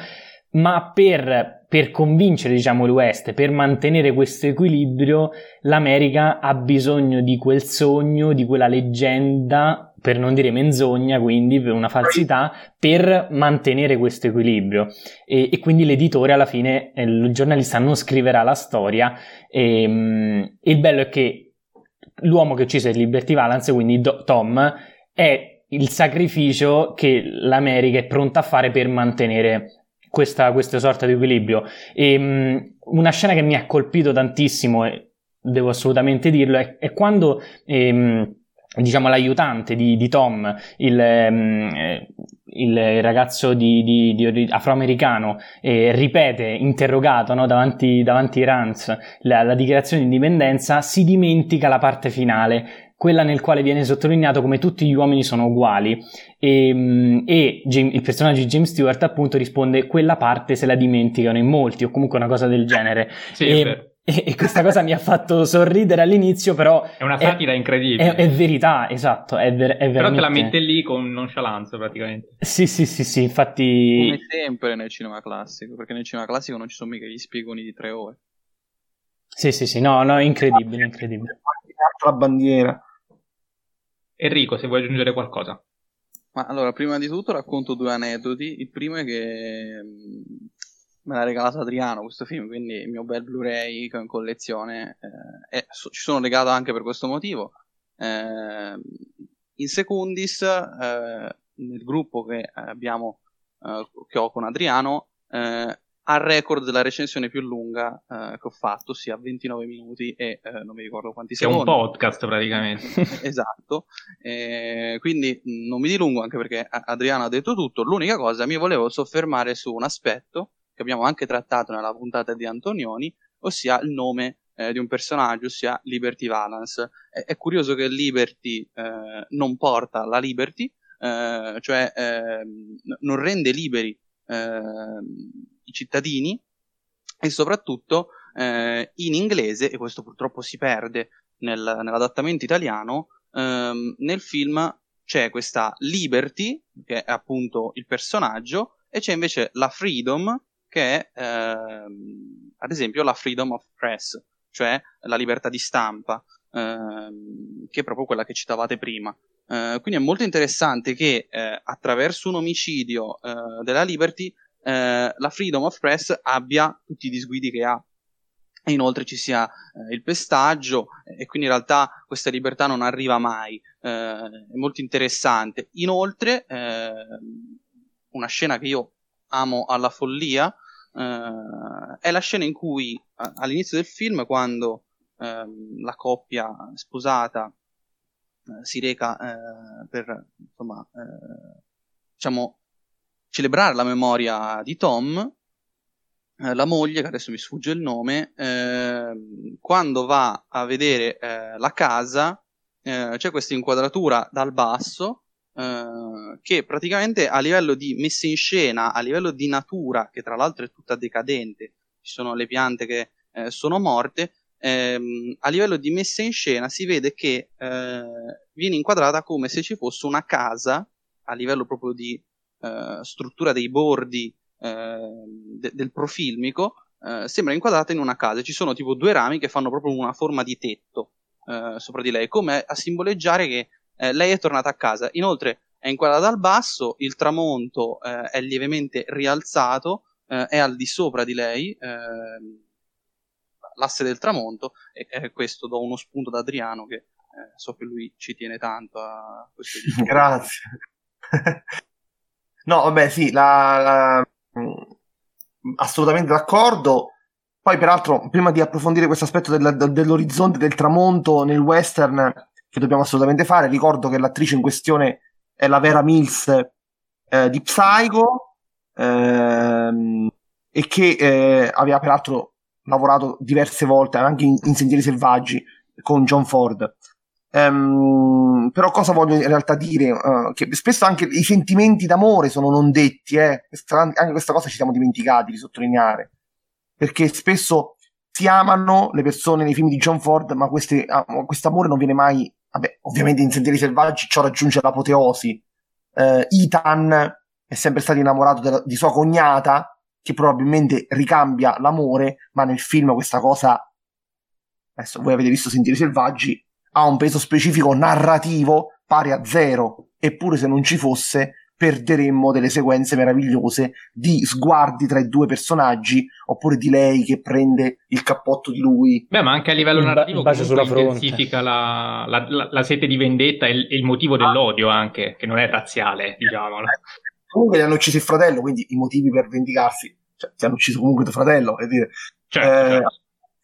ma per, per convincere diciamo l'West, per mantenere questo equilibrio, l'America ha bisogno di quel sogno, di quella leggenda per non dire menzogna, quindi una falsità, per mantenere questo equilibrio. E, e quindi l'editore alla fine, eh, il giornalista non scriverà la storia. E, um, il bello è che l'uomo che uccise Liberty Valance, quindi Do- Tom, è il sacrificio che l'America è pronta a fare per mantenere questa, questa sorta di equilibrio. E, um, una scena che mi ha colpito tantissimo, e devo assolutamente dirlo, è, è quando... Um, diciamo l'aiutante di, di Tom, il, eh, il ragazzo di, di, di afroamericano, eh, ripete, interrogato no, davanti, davanti a Rance la, la dichiarazione di indipendenza, si dimentica la parte finale, quella nel quale viene sottolineato come tutti gli uomini sono uguali e, mm, e James, il personaggio di James Stewart appunto risponde quella parte se la dimenticano in molti o comunque una cosa del genere. Sì, e, e, e, questa cosa mi ha fatto sorridere all'inizio, però... È una satira è, incredibile. È, è, verità, esatto, è, ver- è veramente... Però te la mette lì con nonchalance praticamente. Sì, sì, sì, sì, infatti... Come sempre nel cinema classico, perché nel cinema classico non ci sono mica gli spiegoni di tre ore. Sì, sì, sì, no, no, incredibile, incredibile. La bandiera. Enrico, se vuoi aggiungere qualcosa. Ma allora, prima di tutto racconto due aneddoti. Il primo è che me l'ha regalato Adriano questo film, quindi il mio bel Blu-ray in collezione eh, è, so, ci sono legato anche per questo motivo. Eh, in secundis, eh, nel gruppo che abbiamo, eh, che ho con Adriano, eh, ha il record della recensione più lunga eh, che ho fatto, ossia 29 minuti e non mi ricordo quanti che secondi. È un podcast praticamente. *laughs* esatto, quindi non mi dilungo anche perché Adriano ha detto tutto. L'unica cosa, mi volevo soffermare su un aspetto che abbiamo anche trattato nella puntata di Antonioni, ossia il nome eh, di un personaggio, ossia Liberty Valance. È, è curioso che Liberty eh, non porta la Liberty, eh, cioè ehm, non rende liberi ehm, i cittadini e soprattutto eh, in inglese, e questo purtroppo si perde nel, nell'adattamento italiano, ehm, nel film c'è questa Liberty, che è appunto il personaggio, e c'è invece la Freedom, che è ehm, ad esempio la freedom of press, cioè la libertà di stampa, ehm, che è proprio quella che citavate prima. Eh, quindi è molto interessante che eh, attraverso un omicidio eh, della Liberty eh, la freedom of press abbia tutti i disguidi che ha e inoltre ci sia eh, il pestaggio e quindi in realtà questa libertà non arriva mai. Eh, è molto interessante. Inoltre, una scena che io amo alla follia Uh, è la scena in cui a- all'inizio del film, quando uh, la coppia sposata uh, si reca eh, per insomma, eh, diciamo, celebrare la memoria di Tom, la moglie, che adesso mi sfugge il nome, ehm, quando va a vedere la casa, c'è questa inquadratura dal basso eh, che praticamente a livello di messa in scena, a livello di natura, che tra l'altro è tutta decadente, ci sono le piante che eh, sono morte, ehm, a livello di messa in scena si vede che eh, viene inquadrata come se ci fosse una casa, a livello proprio di eh, struttura dei bordi ehm, de- del profilmico, eh, sembra inquadrata in una casa. Ci sono tipo due rami che fanno proprio una forma di tetto sopra di lei, come a simboleggiare che eh, lei è tornata a casa. Inoltre è inquadrata dal basso, il tramonto eh, è lievemente rialzato, eh, è al di sopra di lei, ehm, l'asse del tramonto, e, questo do uno spunto da Adriano che eh, so che lui ci tiene tanto a questo. *laughs* Grazie. no, vabbè, sì, la, la... Mm, assolutamente d'accordo. Poi, peraltro, prima di approfondire questo aspetto del, dell'orizzonte del tramonto nel western, che dobbiamo assolutamente fare. Ricordo che l'attrice in questione è la Vera Mills eh, di Psycho ehm, e che eh, aveva peraltro lavorato diverse volte anche in, in Sentieri Selvaggi con John Ford. Um, però cosa voglio in realtà dire? Uh, che spesso anche i sentimenti d'amore sono non detti, eh? anche questa cosa ci siamo dimenticati di sottolineare, perché spesso si amano le persone nei film di John Ford, ma uh, questo amore non viene mai Vabbè, ovviamente in Sentieri Selvaggi ciò raggiunge l'apoteosi. Uh, Ethan è sempre stato innamorato de- di sua cognata, che probabilmente ricambia l'amore, ma nel film questa cosa, adesso voi avete visto Sentieri Selvaggi, ha un peso specifico narrativo pari a zero. Eppure se non ci fosse, perderemmo delle sequenze meravigliose di sguardi tra i due personaggi oppure di lei che prende il cappotto di lui. Beh, ma anche a livello il narrativo ba- intensifica la, la, la, la, sete di vendetta e il, il motivo dell'odio anche, che non è razziale, diciamolo. Comunque gli hanno ucciso il fratello, quindi i motivi per vendicarsi, cioè ti hanno ucciso comunque tuo fratello, per dire. Certo, eh, certo.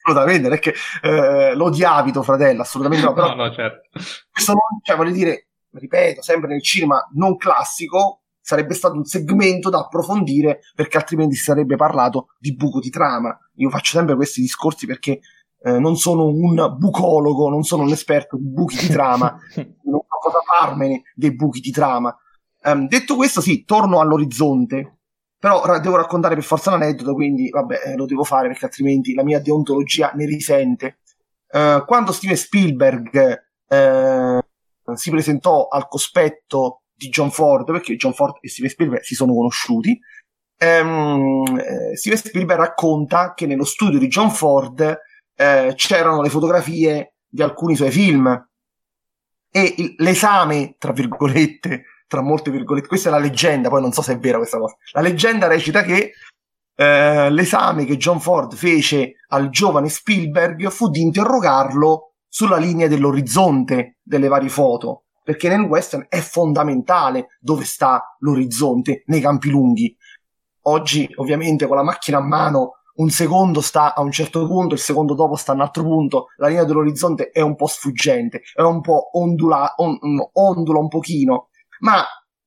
assolutamente, non è che eh, lo odiavi tuo fratello, assolutamente no, però *laughs* no, no, certo. questo non, cioè, voglio dire, ripeto, sempre nel cinema non classico, sarebbe stato un segmento da approfondire perché altrimenti si sarebbe parlato di buco di trama. Io faccio sempre questi discorsi perché eh, non sono un bucologo, non sono un esperto di buchi di trama, *laughs* non so cosa farmene dei buchi di trama. Um, detto questo, sì, torno all'orizzonte, però ra- devo raccontare per forza l'aneddoto, quindi vabbè, eh, lo devo fare perché altrimenti la mia deontologia ne risente. Uh, quando Steven Spielberg uh, si presentò al cospetto di John Ford, perché John Ford e Steven Spielberg si sono conosciuti, um, Steven Spielberg racconta che nello studio di John Ford eh, c'erano le fotografie di alcuni suoi film. E il, l'esame, tra virgolette, tra molte virgolette, questa è la leggenda, poi non so se è vera questa cosa, la leggenda recita che eh, l'esame che John Ford fece al giovane Spielberg fu di interrogarlo sulla linea dell'orizzonte delle varie foto, perché nel western è fondamentale dove sta l'orizzonte nei campi lunghi. Oggi, ovviamente, con la macchina a mano un secondo sta a un certo punto, il secondo dopo sta a un altro punto, la linea dell'orizzonte è un po' sfuggente, è un po' ondula, on, ondula un pochino, ma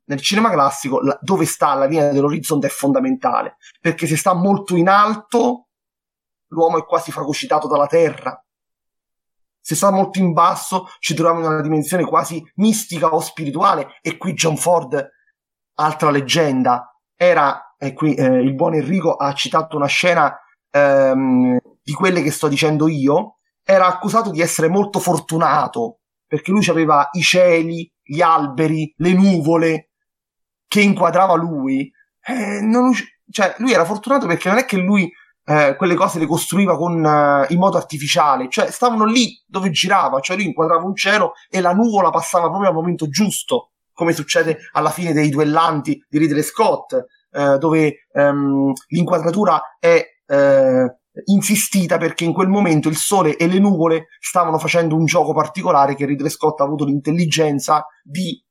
nel cinema classico la, dove sta la linea dell'orizzonte è fondamentale, perché se sta molto in alto l'uomo è quasi fagocitato dalla terra, se sta molto in basso ci troviamo in una dimensione quasi mistica o spirituale e qui John Ford, altra leggenda, era e qui eh, il buon Enrico ha citato una scena ehm, di quelle che sto dicendo io, era accusato di essere molto fortunato perché lui aveva i cieli, gli alberi, le nuvole che inquadrava lui. Eh, non, cioè, lui era fortunato perché non è che lui eh, quelle cose le costruiva con, uh, in modo artificiale, cioè stavano lì dove girava, cioè lui inquadrava un cielo e la nuvola passava proprio al momento giusto, come succede alla fine dei duellanti di Ridley Scott, eh, dove ehm, l'inquadratura è eh, insistita perché in quel momento il sole e le nuvole stavano facendo un gioco particolare che Ridley Scott ha avuto l'intelligenza di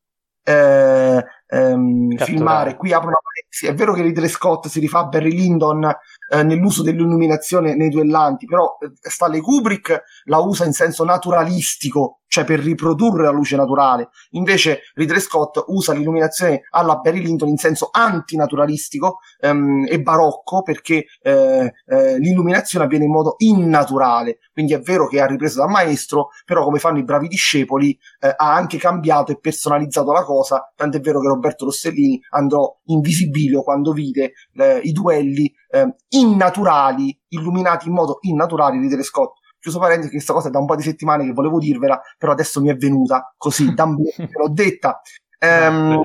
eh, ehm, filmare. Qui apro una parentesi. È vero che Ridley Scott si rifà a Barry Lyndon eh, nell'uso dell'illuminazione nei duellanti, però eh, Stanley Kubrick la usa in senso naturalistico, cioè per riprodurre la luce naturale. Invece Ridley Scott usa l'illuminazione alla Barry Lyndon in senso antinaturalistico ehm, e barocco perché eh, eh, l'illuminazione avviene in modo innaturale. Quindi è vero che ha ripreso dal maestro, però come fanno i bravi discepoli eh, ha anche cambiato e personalizzato la cosa, tant'è vero che Roberto Rossellini andò in visibilio quando vide eh, i duelli eh, innaturali, illuminati in modo innaturale di Scott. Chiuso parentesi, questa cosa è da un po' di settimane che volevo dirvela, però adesso mi è venuta così, da *laughs* l'ho detta. Ehm,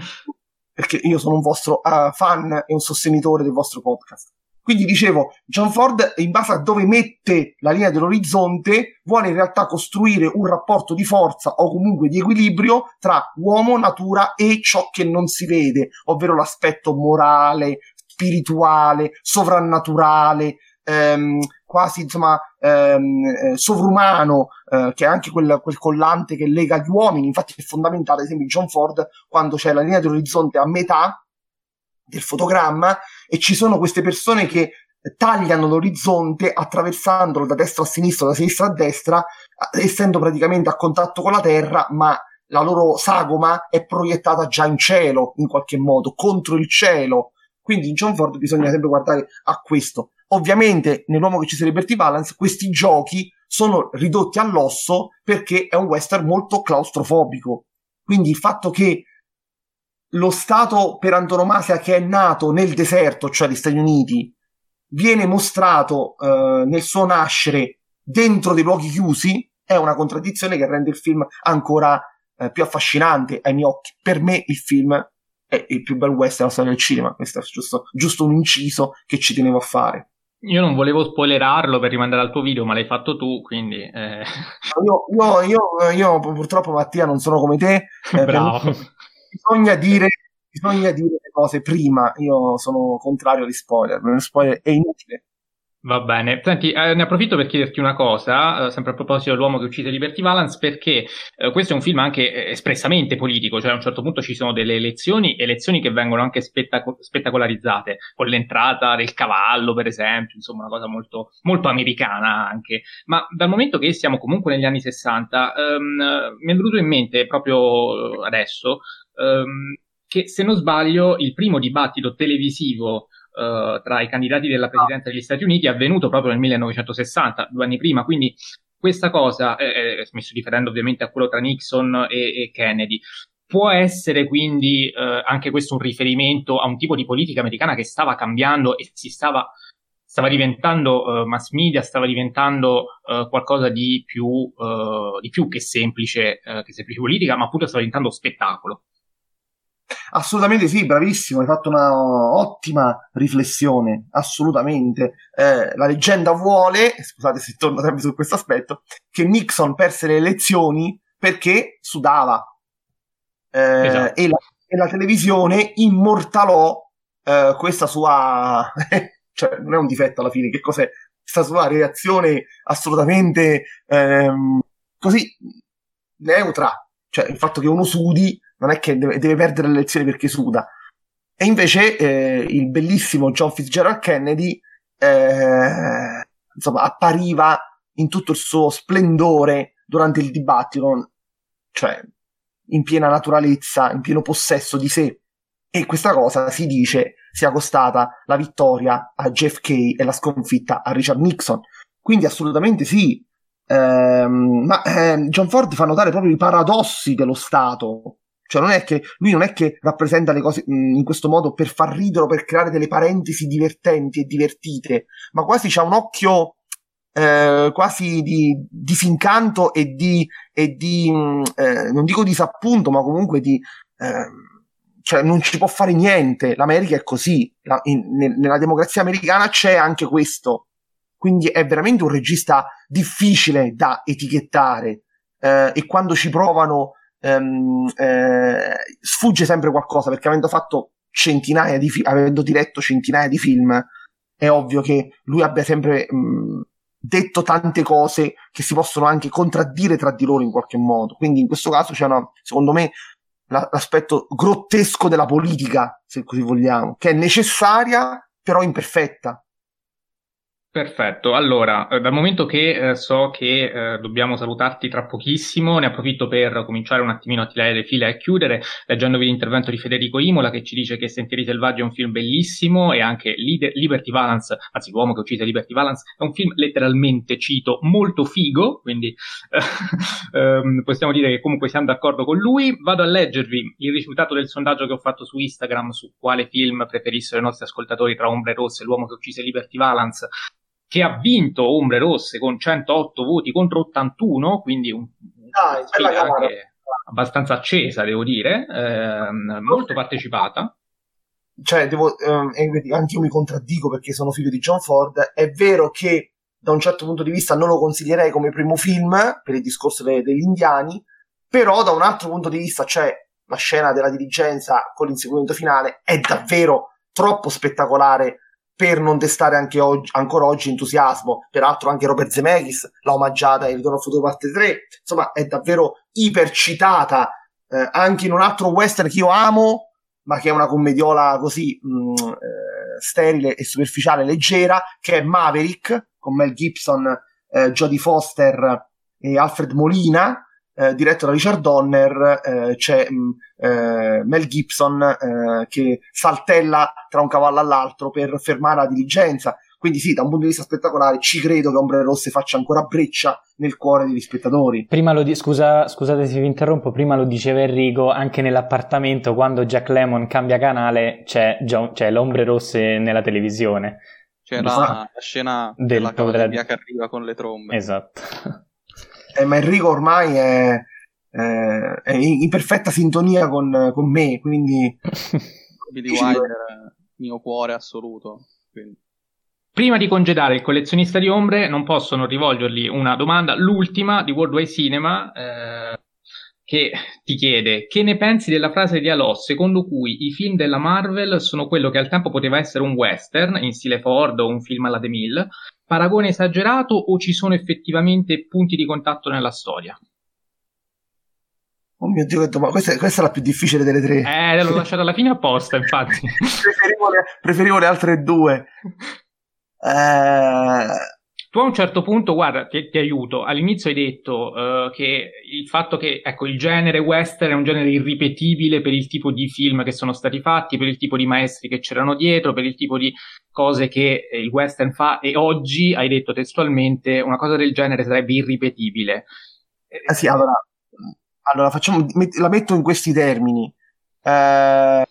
perché io sono un vostro uh, fan e un sostenitore del vostro podcast. Quindi dicevo, John Ford, in base a dove mette la linea dell'orizzonte, vuole in realtà costruire un rapporto di forza o comunque di equilibrio tra uomo, natura e ciò che non si vede, ovvero l'aspetto morale, spirituale, sovrannaturale, ehm, quasi insomma ehm, eh, sovrumano, eh, che è anche quel, quel, collante che lega gli uomini. Infatti è fondamentale, ad esempio, John Ford, quando c'è la linea dell'orizzonte a metà del fotogramma e ci sono queste persone che tagliano l'orizzonte attraversandolo da destra a sinistra, da sinistra a destra, essendo praticamente a contatto con la terra, ma la loro sagoma è proiettata già in cielo, in qualche modo, contro il cielo. Quindi in John Ford bisogna sempre guardare a questo. Ovviamente nell'uomo che ci sia Liberty Balance questi giochi sono ridotti all'osso perché è un western molto claustrofobico. Quindi il fatto che lo stato per antonomasia che è nato nel deserto, cioè gli Stati Uniti, viene mostrato eh, nel suo nascere dentro dei luoghi chiusi, è una contraddizione che rende il film ancora eh, più affascinante ai miei occhi. Per me il film è il più bel western della storia del cinema. Questo è giusto, giusto un inciso che ci tenevo a fare. Io non volevo spoilerarlo per rimandare al tuo video, ma l'hai fatto tu, quindi... Eh... Io, io, io, io, purtroppo Mattia non sono come te. Eh, *laughs* Bravo. Bisogna dire, bisogna dire le cose prima. Io sono contrario agli spoiler. Lo spoiler è inutile. Va bene, senti, eh, ne approfitto per chiederti una cosa, eh, sempre a proposito dell'uomo che uccise Liberty Valance, perché eh, questo è un film anche eh, espressamente politico, cioè a un certo punto ci sono delle elezioni, elezioni che vengono anche spettaco- spettacolarizzate, con l'entrata del cavallo, per esempio, insomma, una cosa molto, molto americana anche. Ma dal momento che siamo comunque negli anni 60, ehm, mi è venuto in mente proprio adesso ehm, che, se non sbaglio, il primo dibattito televisivo uh, tra i candidati della presidenza degli Stati Uniti è avvenuto proprio nel 1960, due anni prima, quindi questa cosa, eh, mi sto riferendo ovviamente a quello tra Nixon e, e Kennedy, può essere quindi eh, anche questo un riferimento a un tipo di politica americana che stava cambiando e si stava, stava diventando uh, mass media, stava diventando uh, qualcosa di più, uh, di più che semplice, che semplice politica, ma appunto stava diventando spettacolo. Assolutamente sì, bravissimo, hai fatto una ottima riflessione, assolutamente. Eh, la leggenda vuole, scusate se torno sempre su questo aspetto, che Nixon perse le elezioni perché sudava. Eh, esatto. e, la, e, la, televisione immortalò eh, questa sua... *laughs* cioè, non è un difetto alla fine, che cos'è? Questa sua reazione assolutamente ehm, così neutra. Cioè, il fatto che uno sudi non è che deve, deve perdere le elezioni perché suda. E invece eh, il bellissimo John Fitzgerald Kennedy eh, insomma, appariva in tutto il suo splendore durante il dibattito, cioè in piena naturalezza, in pieno possesso di sé. E questa cosa si dice sia costata la vittoria a JFK e la sconfitta a Richard Nixon. Quindi assolutamente sì. Ehm, ma eh, John Ford fa notare proprio i paradossi dello Stato cioè, non è che lui non è che rappresenta le cose in questo modo per far ridere o per creare delle parentesi divertenti e divertite, ma quasi c'ha un occhio eh, quasi di disincanto e di, e di mh, eh, non dico disappunto, ma comunque di. Eh, cioè, non ci può fare niente. L'America è così. La, in, ne, nella democrazia americana c'è anche questo. Quindi è veramente un regista difficile da etichettare. Eh, e quando ci provano ehm, eh, sfugge sempre qualcosa perché avendo fatto centinaia di film, avendo diretto centinaia di film, è ovvio che lui abbia sempre mh, detto tante cose che si possono anche contraddire tra di loro in qualche modo. Quindi in questo caso c'è una, secondo me, la, l'aspetto grottesco della politica, se così vogliamo, che è necessaria però imperfetta. Perfetto, allora, eh, dal momento che eh, so che eh, dobbiamo salutarti tra pochissimo, ne approfitto per cominciare un attimino a tirare le file e a chiudere, leggendovi l'intervento di Federico Imola che ci dice che Sentieri Selvaggi è un film bellissimo e anche Lider- Liberty Valance, anzi l'uomo che uccise Liberty Valance, è un film letteralmente, cito, molto figo, quindi *laughs* ehm, possiamo dire che comunque siamo d'accordo con lui. Vado a leggervi il risultato del sondaggio che ho fatto su Instagram su quale film preferissero i nostri ascoltatori tra Ombre Rosse e l'uomo che uccise Liberty Valance che ha vinto Ombre Rosse con 108 voti contro 81, quindi un, Dai, sfida anche abbastanza accesa, devo dire, eh, molto partecipata. Cioè, devo, eh, anche io mi contraddico perché sono figlio di John Ford. È vero che da un certo punto di vista non lo consiglierei come primo film per il discorso de- degli indiani, però da un altro punto di vista, cioè la scena della dirigenza con l'inseguimento finale, è davvero troppo spettacolare per non destare anche oggi, ancora oggi entusiasmo. Peraltro anche Robert Zemeckis l'ha omaggiata in Ritorno al futuro parte 3. Insomma, è davvero ipercitata eh, anche in un altro western che io amo, ma che è una commediola così mh, mm, eh, sterile e superficiale, leggera, che è Maverick, con Mel Gibson, eh, Jodie Foster e Alfred Molina, eh, diretto da Richard Donner, eh, c'è mh, mm, eh, Mel Gibson eh, che saltella tra un cavallo all'altro per fermare la diligenza. Quindi sì, da un punto di vista spettacolare ci credo che Ombre Rosse faccia ancora breccia nel cuore degli spettatori. Prima lo di- scusa, scusate se vi interrompo, prima lo diceva Enrico, anche nell'appartamento quando Jack Lemon cambia canale c'è, John, c'è l'Ombre Rosse nella televisione. C'è la, la scena del della cavalleria che arriva con le trombe. Esatto. Eh, ma Enrico ormai è, eh, è in perfetta sintonia con, con me, quindi... *laughs* Billy Wilder, mio cuore assoluto. Quindi. Prima di congedare il collezionista di ombre, non posso non rivolgergli una domanda, l'ultima di Worldwide Cinema, eh, che ti chiede che ne pensi della frase di Alò secondo cui i film della Marvel sono quello che al tempo poteva essere un western in stile Ford o un film alla The Mill, paragone esagerato o ci sono effettivamente punti di contatto nella storia? Oh mio Dio, ma questa, questa, è la più difficile delle tre. Eh, l'ho lasciata alla fine apposta, infatti. *laughs* preferivo, le, preferivo, le, altre due. Eh, tu a un certo punto, guarda, ti, ti aiuto, all'inizio hai detto uh, che il fatto che, ecco, il genere western è un genere irripetibile per il tipo di film che sono stati fatti, per il tipo di maestri che c'erano dietro, per il tipo di cose che il western fa e oggi, hai detto testualmente, una cosa del genere sarebbe irripetibile. Eh sì, allora, allora facciamo, la metto in questi termini. Eh,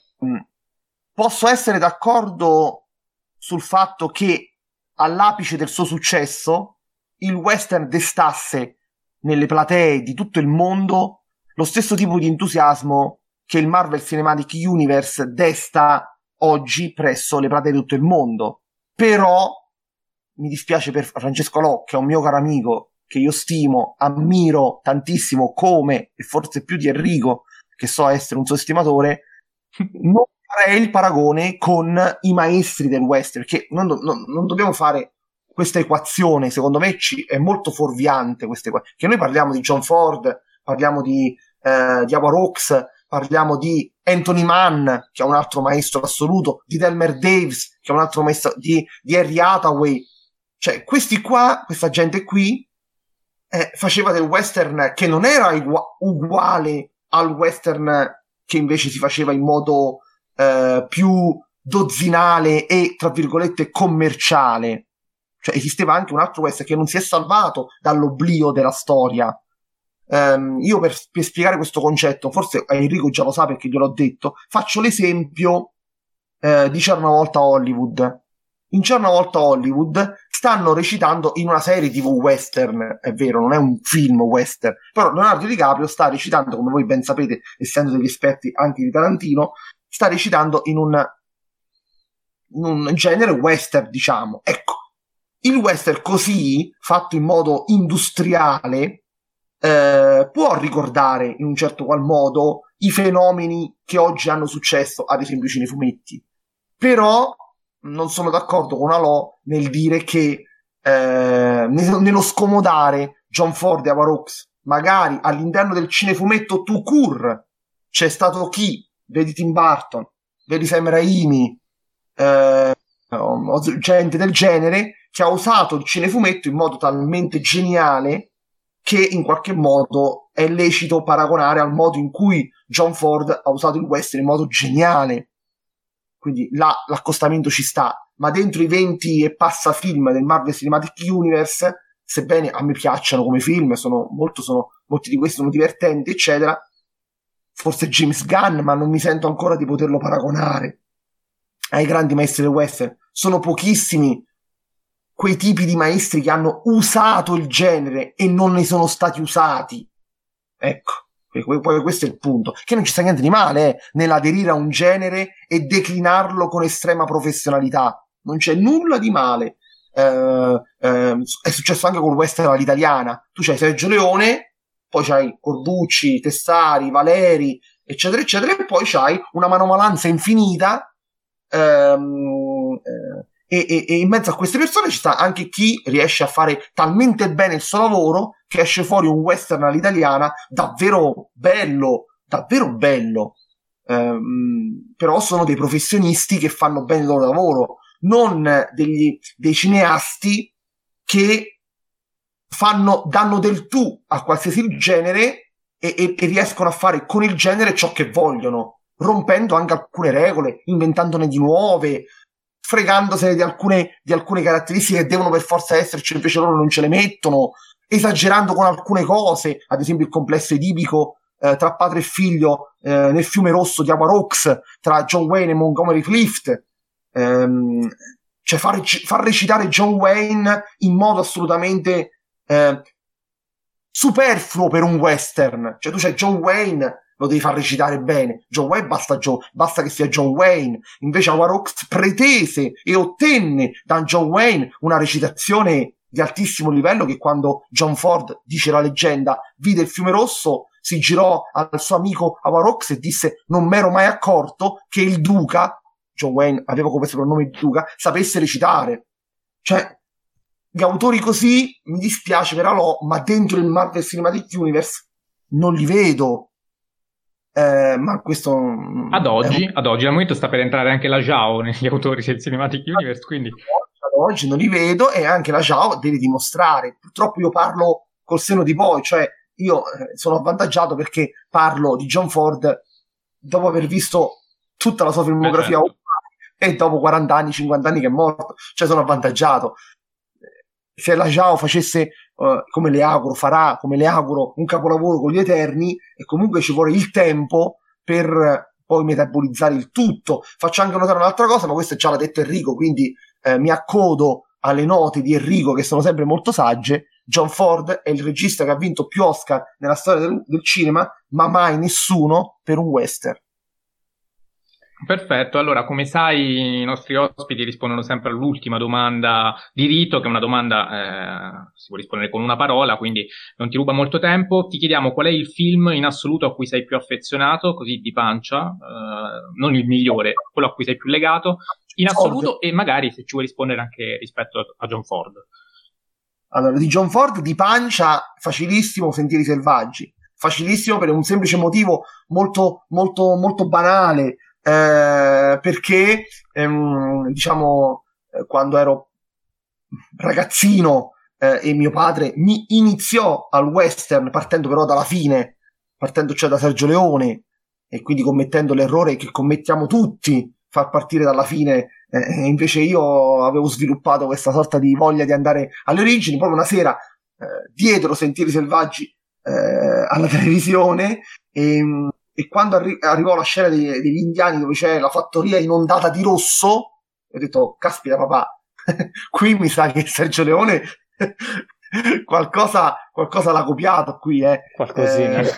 posso essere d'accordo sul fatto che all'apice del suo successo, il western destasse nelle platee di tutto il mondo lo stesso tipo di entusiasmo che il Marvel Cinematic Universe desta oggi presso le platee di tutto il mondo. Però mi dispiace per Francesco Lò, che è un mio caro amico, che io stimo, ammiro tantissimo come, e forse più di Enrico, che so essere un suo stimatore, *laughs* non farei il paragone con i maestri del western, perché non, non, non dobbiamo fare questa equazione, secondo me ci, è molto fuorviante questa equazione, che noi parliamo di John Ford, parliamo di, eh, di Howard Hawks, parliamo di Anthony Mann, che è un altro maestro assoluto, di Delmer Daves, che è un altro maestro, di, di Harry Hathaway, cioè questi qua, questa gente qui, eh, faceva del western che non era igua- uguale al western che invece si faceva in modo eh, più dozzinale e, tra virgolette, commerciale. Cioè esisteva anche un altro western che non si è salvato dall'oblio della storia. Um, io per, per, spiegare questo concetto, forse Enrico già lo sa perché gliel'ho detto, faccio l'esempio eh, di C'era una volta Hollywood. In C'era una volta Hollywood stanno recitando in una serie tv western, è vero, non è un film western, però Leonardo DiCaprio sta recitando, come voi ben sapete, essendo degli esperti anche di Tarantino, sta recitando in un, in un genere western, diciamo. Ecco, il western così, fatto in modo industriale, eh, può ricordare in un certo qual modo i fenomeni che oggi hanno successo, ad esempio i cinefumetti. Però non sono d'accordo con Alò nel dire che eh, nello scomodare John Ford e Avarox magari all'interno del cinefumetto to cure c'è stato chi vedi Tim Burton, vedi Sam Raimi, eh, gente del genere, che ha usato il cinefumetto in modo talmente geniale che in qualche modo è lecito paragonare al modo in cui John Ford ha usato il western in modo geniale. Quindi là l'accostamento ci sta, ma dentro i 20 e passa film del Marvel Cinematic Universe, sebbene a me piacciono come film, sono, molto, sono, molti di questi sono divertenti, eccetera, forse James Gunn, ma non mi sento ancora di poterlo paragonare ai grandi maestri del western. Sono pochissimi quei tipi di maestri che hanno usato il genere e non ne sono stati usati. Ecco, questo è il punto. Che non ci sta niente di male eh, nell'aderire a un genere e declinarlo con estrema professionalità. Non c'è nulla di male. Eh, eh, è successo anche con il western all'italiana. Tu c'hai Sergio Leone poi c'hai Corbucci, Tessari, Valeri, eccetera, eccetera, e poi c'hai una manomalanza infinita. Ehm, eh, e, e, e, in mezzo a queste persone ci sta anche chi riesce a fare talmente bene il suo lavoro che esce fuori un western all'italiana davvero bello, davvero bello. Ehm, però sono dei professionisti che fanno bene il loro lavoro, non degli, dei cineasti che fanno, danno del tu a qualsiasi genere e, e, e riescono a fare con il genere ciò che vogliono, rompendo anche alcune regole, inventandone di nuove, fregandosene di alcune, di alcune caratteristiche che devono per forza esserci, invece loro non ce le mettono, esagerando con alcune cose, ad esempio il complesso edipico eh, tra padre e figlio eh, nel fiume rosso di Awarox, tra John Wayne e Montgomery Clift, ehm, cioè far, far recitare John Wayne in modo assolutamente eh, superfluo per un western. Cioè, tu c'hai John Wayne, lo devi far recitare bene. John Wayne basta, Joe, basta che sia John Wayne. Invece Hawks pretese e ottenne da John Wayne una recitazione di altissimo livello che quando John Ford, dice la leggenda, vide il fiume rosso, si girò al suo amico Avarox e disse non mi ero mai accorto che il Duca, John Wayne aveva come soprannome il Duca, sapesse recitare. Cioè, gli autori così, mi dispiace per Alò, ma dentro il Marvel Cinematic Universe non li vedo. Eh, ma questo ad oggi, un... ad oggi, al momento sta per entrare anche la Jao negli autori del Cinematic Universe, quindi ad oggi non li vedo e anche la Jao deve dimostrare. Purtroppo io parlo col seno di poi, cioè io eh, sono avvantaggiato perché parlo di John Ford dopo aver visto tutta la sua filmografia eh, certo. e dopo 40 anni, 50 anni che è morto, cioè sono avvantaggiato se la Jao facesse uh, come le auguro, farà come le auguro un capolavoro con gli Eterni e comunque ci vuole il tempo per poi metabolizzare il tutto. Faccio anche notare un'altra cosa, ma questo già l'ha detto Enrico, quindi eh, mi accodo alle note di Enrico che sono sempre molto sagge. John Ford è il regista che ha vinto più Oscar nella storia del, del cinema, ma mai nessuno per un western. Perfetto, allora come sai i nostri ospiti rispondono sempre all'ultima domanda di rito, che è una domanda, eh, si può rispondere con una parola, quindi non ti ruba molto tempo. Ti chiediamo qual è il film in assoluto a cui sei più affezionato, così di pancia, eh, non il migliore, quello a cui sei più legato, in assoluto e magari se ci vuoi rispondere anche rispetto a John Ford. Allora, di John Ford di pancia, facilissimo, Sentieri Selvaggi. Facilissimo per un semplice motivo molto, molto, molto banale eh, perché ehm, diciamo eh, quando ero ragazzino eh, e mio padre mi iniziò al western partendo però dalla fine partendo cioè da Sergio Leone e quindi commettendo l'errore che commettiamo tutti far partire dalla fine. Eh, invece io avevo sviluppato questa sorta di voglia di andare alle origini. Proprio una sera eh, dietro Sentieri Selvaggi eh, alla *laughs* televisione e, e quando arri- arrivò la scena dei, degli indiani dove c'è la fattoria inondata di rosso, ho detto, caspita papà, *laughs* qui mi sa che Sergio Leone *laughs* qualcosa, qualcosa l'ha copiato qui, eh. Qualcosina. Eh,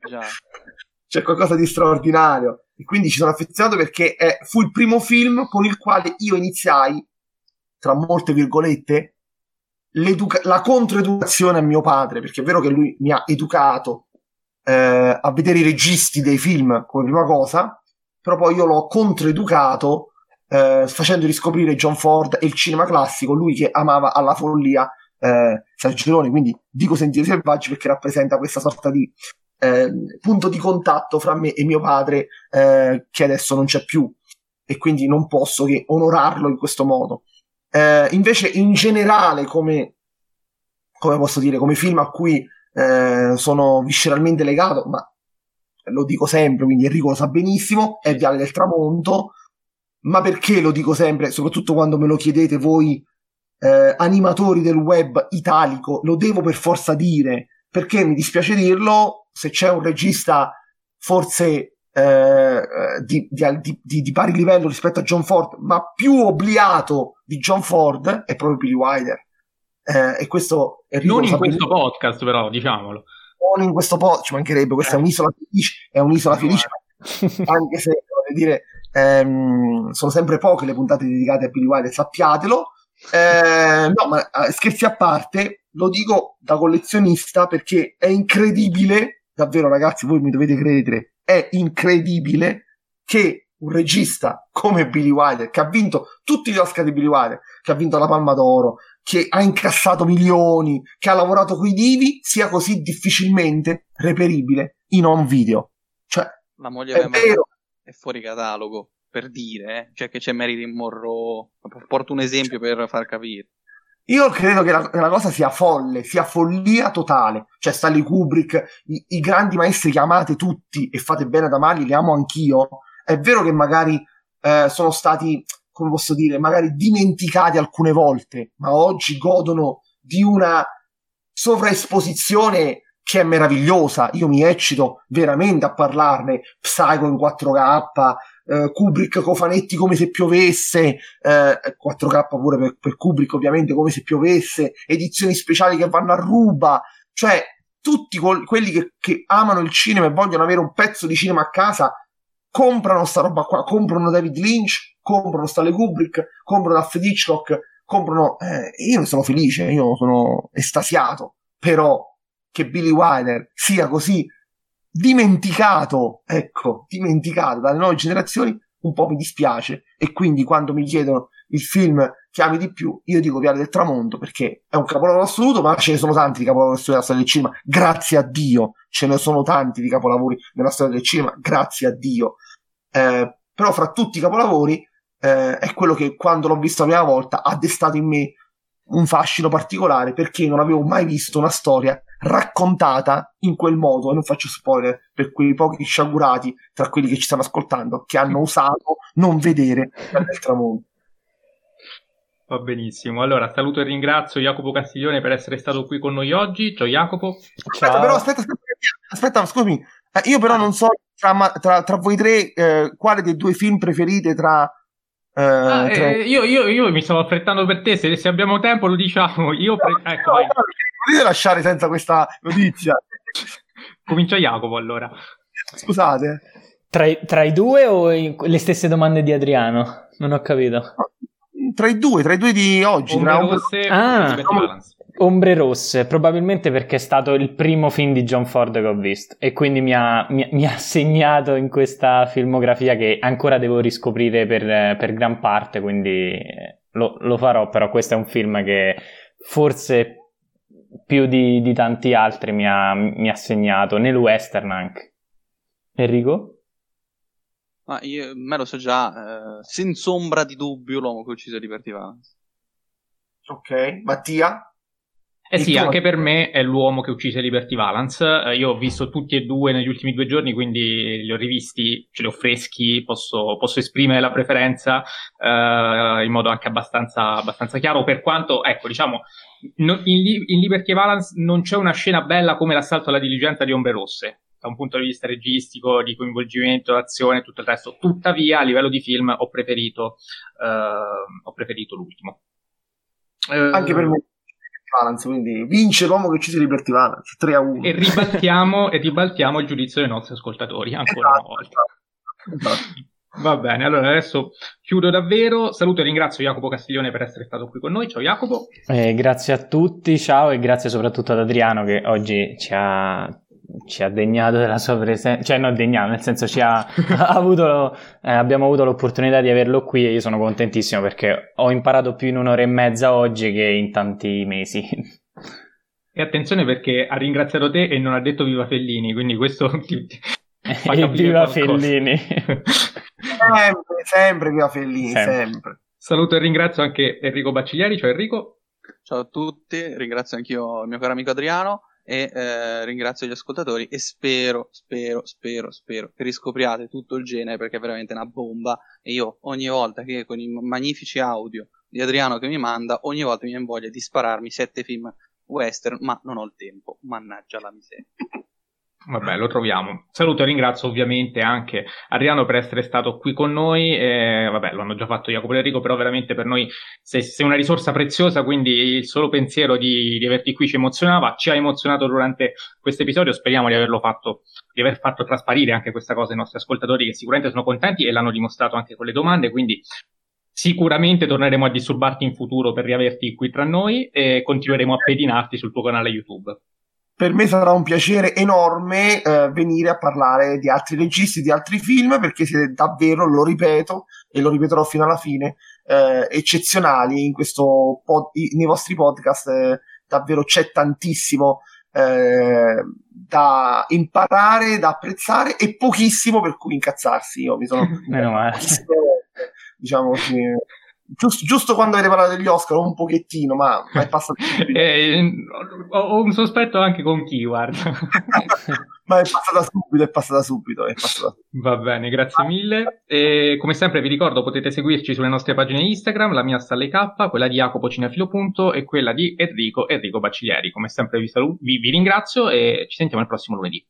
c'è, c'è qualcosa di straordinario. E quindi ci sono affezionato perché eh, fu il primo film con il quale io iniziai, tra molte virgolette, la controeducazione a mio padre, perché è vero che lui mi ha educato eh, a vedere i registi dei film come prima cosa, però poi io l'ho controeducato eh, facendo riscoprire John Ford e il cinema classico, lui che amava alla follia eh, Sergio Leone, quindi dico Sentieri Selvaggi perché rappresenta questa sorta di eh, punto di contatto fra me e mio padre eh, che adesso non c'è più e quindi non posso che onorarlo in questo modo. Eh, invece in generale come, come posso dire, come film a cui eh, sono visceralmente legato, ma lo dico sempre, quindi Enrico lo sa benissimo, è Viale del Tramonto, ma perché lo dico sempre, soprattutto quando me lo chiedete voi eh, animatori del web italico, lo devo per forza dire, perché mi dispiace dirlo, se c'è un regista forse eh, di, di, di, di, pari livello rispetto a John Ford, ma più obliato di John Ford, è proprio Billy Wilder. Eh, e questo Enrico non in questo podcast, però, diciamolo. Non in questo podcast, ci mancherebbe, questa eh. è un'isola felice, è un'isola felice, *laughs* anche se, voglio dire, ehm, sono sempre poche le puntate dedicate a Billy Wilder, sappiatelo. Eh, no, ma eh, scherzi a parte, lo dico da collezionista perché è incredibile, davvero ragazzi, voi mi dovete credere, è incredibile che un regista come Billy Wilder, che ha vinto tutti gli Oscar di Billy Wilder, che ha vinto la Palma d'Oro, che ha incassato milioni, che ha lavorato coi divi, sia così difficilmente reperibile in home video. Cioè, la moglie è, vero. è fuori catalogo, per dire, eh? cioè che c'è Marilyn Monroe. Porto un esempio per far capire. Io credo che la, che la, cosa sia folle, sia follia totale. Cioè, Stanley Kubrick, i, i, grandi maestri che amate tutti e fate bene ad amarli, li amo anch'io. È vero che magari eh, sono stati come posso dire, magari dimenticati alcune volte, ma oggi godono di una sovraesposizione che è meravigliosa. Io mi eccito veramente a parlarne. Psycho in 4K, eh, Kubrick cofanetti come se piovesse, eh, 4K pure per, per, Kubrick ovviamente come se piovesse, edizioni speciali che vanno a ruba, cioè tutti col- quelli che, che amano il cinema e vogliono avere un pezzo di cinema a casa comprano sta roba qua, comprano David Lynch, comprano Stanley Kubrick, comprano Alfred Hitchcock, comprano... Eh, io ne sono felice, io sono estasiato, però che Billy Wilder sia così dimenticato, ecco, dimenticato dalle nuove generazioni, un po' mi dispiace. E quindi quando mi chiedono il film che ami di più, io dico Viale del Tramonto perché è un capolavoro assoluto, ma ce ne sono tanti di capolavori nella storia del cinema. Grazie a Dio, ce ne sono tanti di capolavori nella storia del cinema, grazie a Dio. Eh, però fra tutti i capolavori eh, è quello che quando l'ho visto la prima volta ha destato in me un fascino particolare perché non avevo mai visto una storia raccontata in quel modo e non faccio spoiler per quei pochi sciagurati tra quelli che ci stanno ascoltando che hanno osato non vedere il tramonto Va benissimo. Allora, saluto e ringrazio Jacopo Castiglione per essere stato qui con noi oggi. Ciao Jacopo. Aspetta, però, aspetta, aspetta, aspetta scusami. Eh, io però non so tra, tra, tra voi tre eh, quale dei due film preferite tra Uh, ah, eh, io, io, io, mi stavo affrettando per te, se, se abbiamo tempo lo diciamo. Io pre- no, ecco, no, potete lasciare senza questa notizia. Comincia Jacopo allora. Scusate. Tra i, tra i due o le stesse domande di Adriano? Non ho capito. Tra i due, tra i due di oggi. Ombre rosse ah, Ombre rosse, probabilmente perché è stato il primo film di John Ford che ho visto e quindi mi ha, mi, mi ha *laughs* segnato in questa filmografia che ancora devo riscoprire per, per gran parte, quindi lo, lo, farò, però questo è un film che forse più di, di tanti altri mi ha, mi ha segnato, nel western anche. Enrico? Ma io, me lo so già, eh, senza ombra di dubbio l'uomo che ucciso Liberty Valance. Ok, Mattia? Eh sì, anche per me è l'uomo che uccise Liberty Valance. Eh, io ho visto tutti e due negli ultimi due giorni, quindi li ho rivisti, ce li ho freschi, posso, posso esprimere la preferenza eh, in modo anche abbastanza, abbastanza, chiaro. Per quanto, ecco, diciamo, no, in, in, Liberty Valance non c'è una scena bella come l'assalto alla diligenza di Ombre Rosse, da un punto di vista registico, di coinvolgimento, azione e tutto il resto. Tuttavia, a livello di film, ho preferito, eh, ho preferito l'ultimo. Anche per me Valance, quindi vince l'uomo che uccise Liberty Valance 3 a 1. E ribaltiamo, e ribaltiamo il giudizio dei nostri ascoltatori ancora esatto, una volta. Esatto. Va bene, allora adesso chiudo davvero. Saluto e ringrazio Jacopo Castiglione per essere stato qui con noi. Ciao Jacopo. Eh, grazie a tutti, ciao e grazie soprattutto ad Adriano che oggi ci ha ci ha degnato della sua presenza, cioè non degnato, nel senso ci ha, ha *laughs* avuto, eh, abbiamo avuto l'opportunità di averlo qui e io sono contentissimo perché ho imparato più in un'ora e mezza oggi che in tanti mesi. E attenzione perché ha ringraziato te e non ha detto viva Fellini, quindi questo ti, *laughs* ti fa Viva Fellini. sempre, sempre viva Fellini, sempre. sempre. Saluto e ringrazio anche Enrico Bacciglieri, ciao Enrico. Ciao a tutti, ringrazio anch'io il mio caro amico Adriano e eh, ringrazio gli ascoltatori e spero, spero, spero, spero che riscopriate tutto il genere perché è veramente una bomba e io ogni volta che con i magnifici audio di Adriano che mi manda, ogni volta mi viene voglia di spararmi sette film western, ma non ho il tempo, mannaggia la miseria. Vabbè, lo troviamo. Saluto e ringrazio ovviamente anche Adriano per essere stato qui con noi. Eh, vabbè, lo hanno già fatto Jacopo e Enrico, però veramente per noi sei, sei, una risorsa preziosa, quindi il solo pensiero di, di, averti qui ci emozionava, ci ha emozionato durante questo episodio. Speriamo di averlo fatto, di aver fatto trasparire anche questa cosa ai nostri ascoltatori che sicuramente sono contenti e l'hanno dimostrato anche con le domande, quindi sicuramente torneremo a disturbarti in futuro per riaverti qui tra noi e continueremo a pedinarti sul tuo canale YouTube per me sarà un piacere enorme eh, venire a parlare di altri registi, di altri film, perché siete davvero, lo ripeto e lo ripeterò fino alla fine, eh, eccezionali in questo pod- nei vostri podcast. Eh, davvero c'è tantissimo eh, da imparare, da apprezzare e pochissimo per cui incazzarsi. Io mi sono *laughs* Meno male. diciamo sì, Giusto, giusto, quando avete parlato degli Oscar, un pochettino, ma, ma è passato. *laughs* eh, ho un sospetto anche con chi, guarda. *laughs* ma è passata subito, è passata subito, è passata. Va bene, grazie mille. E come sempre vi ricordo, potete seguirci sulle nostre pagine Instagram, la mia Stalle K, quella di Jacopo Cinefilo Punto e quella di Enrico Enrico Baciglieri. Come sempre vi, saluto, vi, vi ringrazio e ci sentiamo il prossimo lunedì.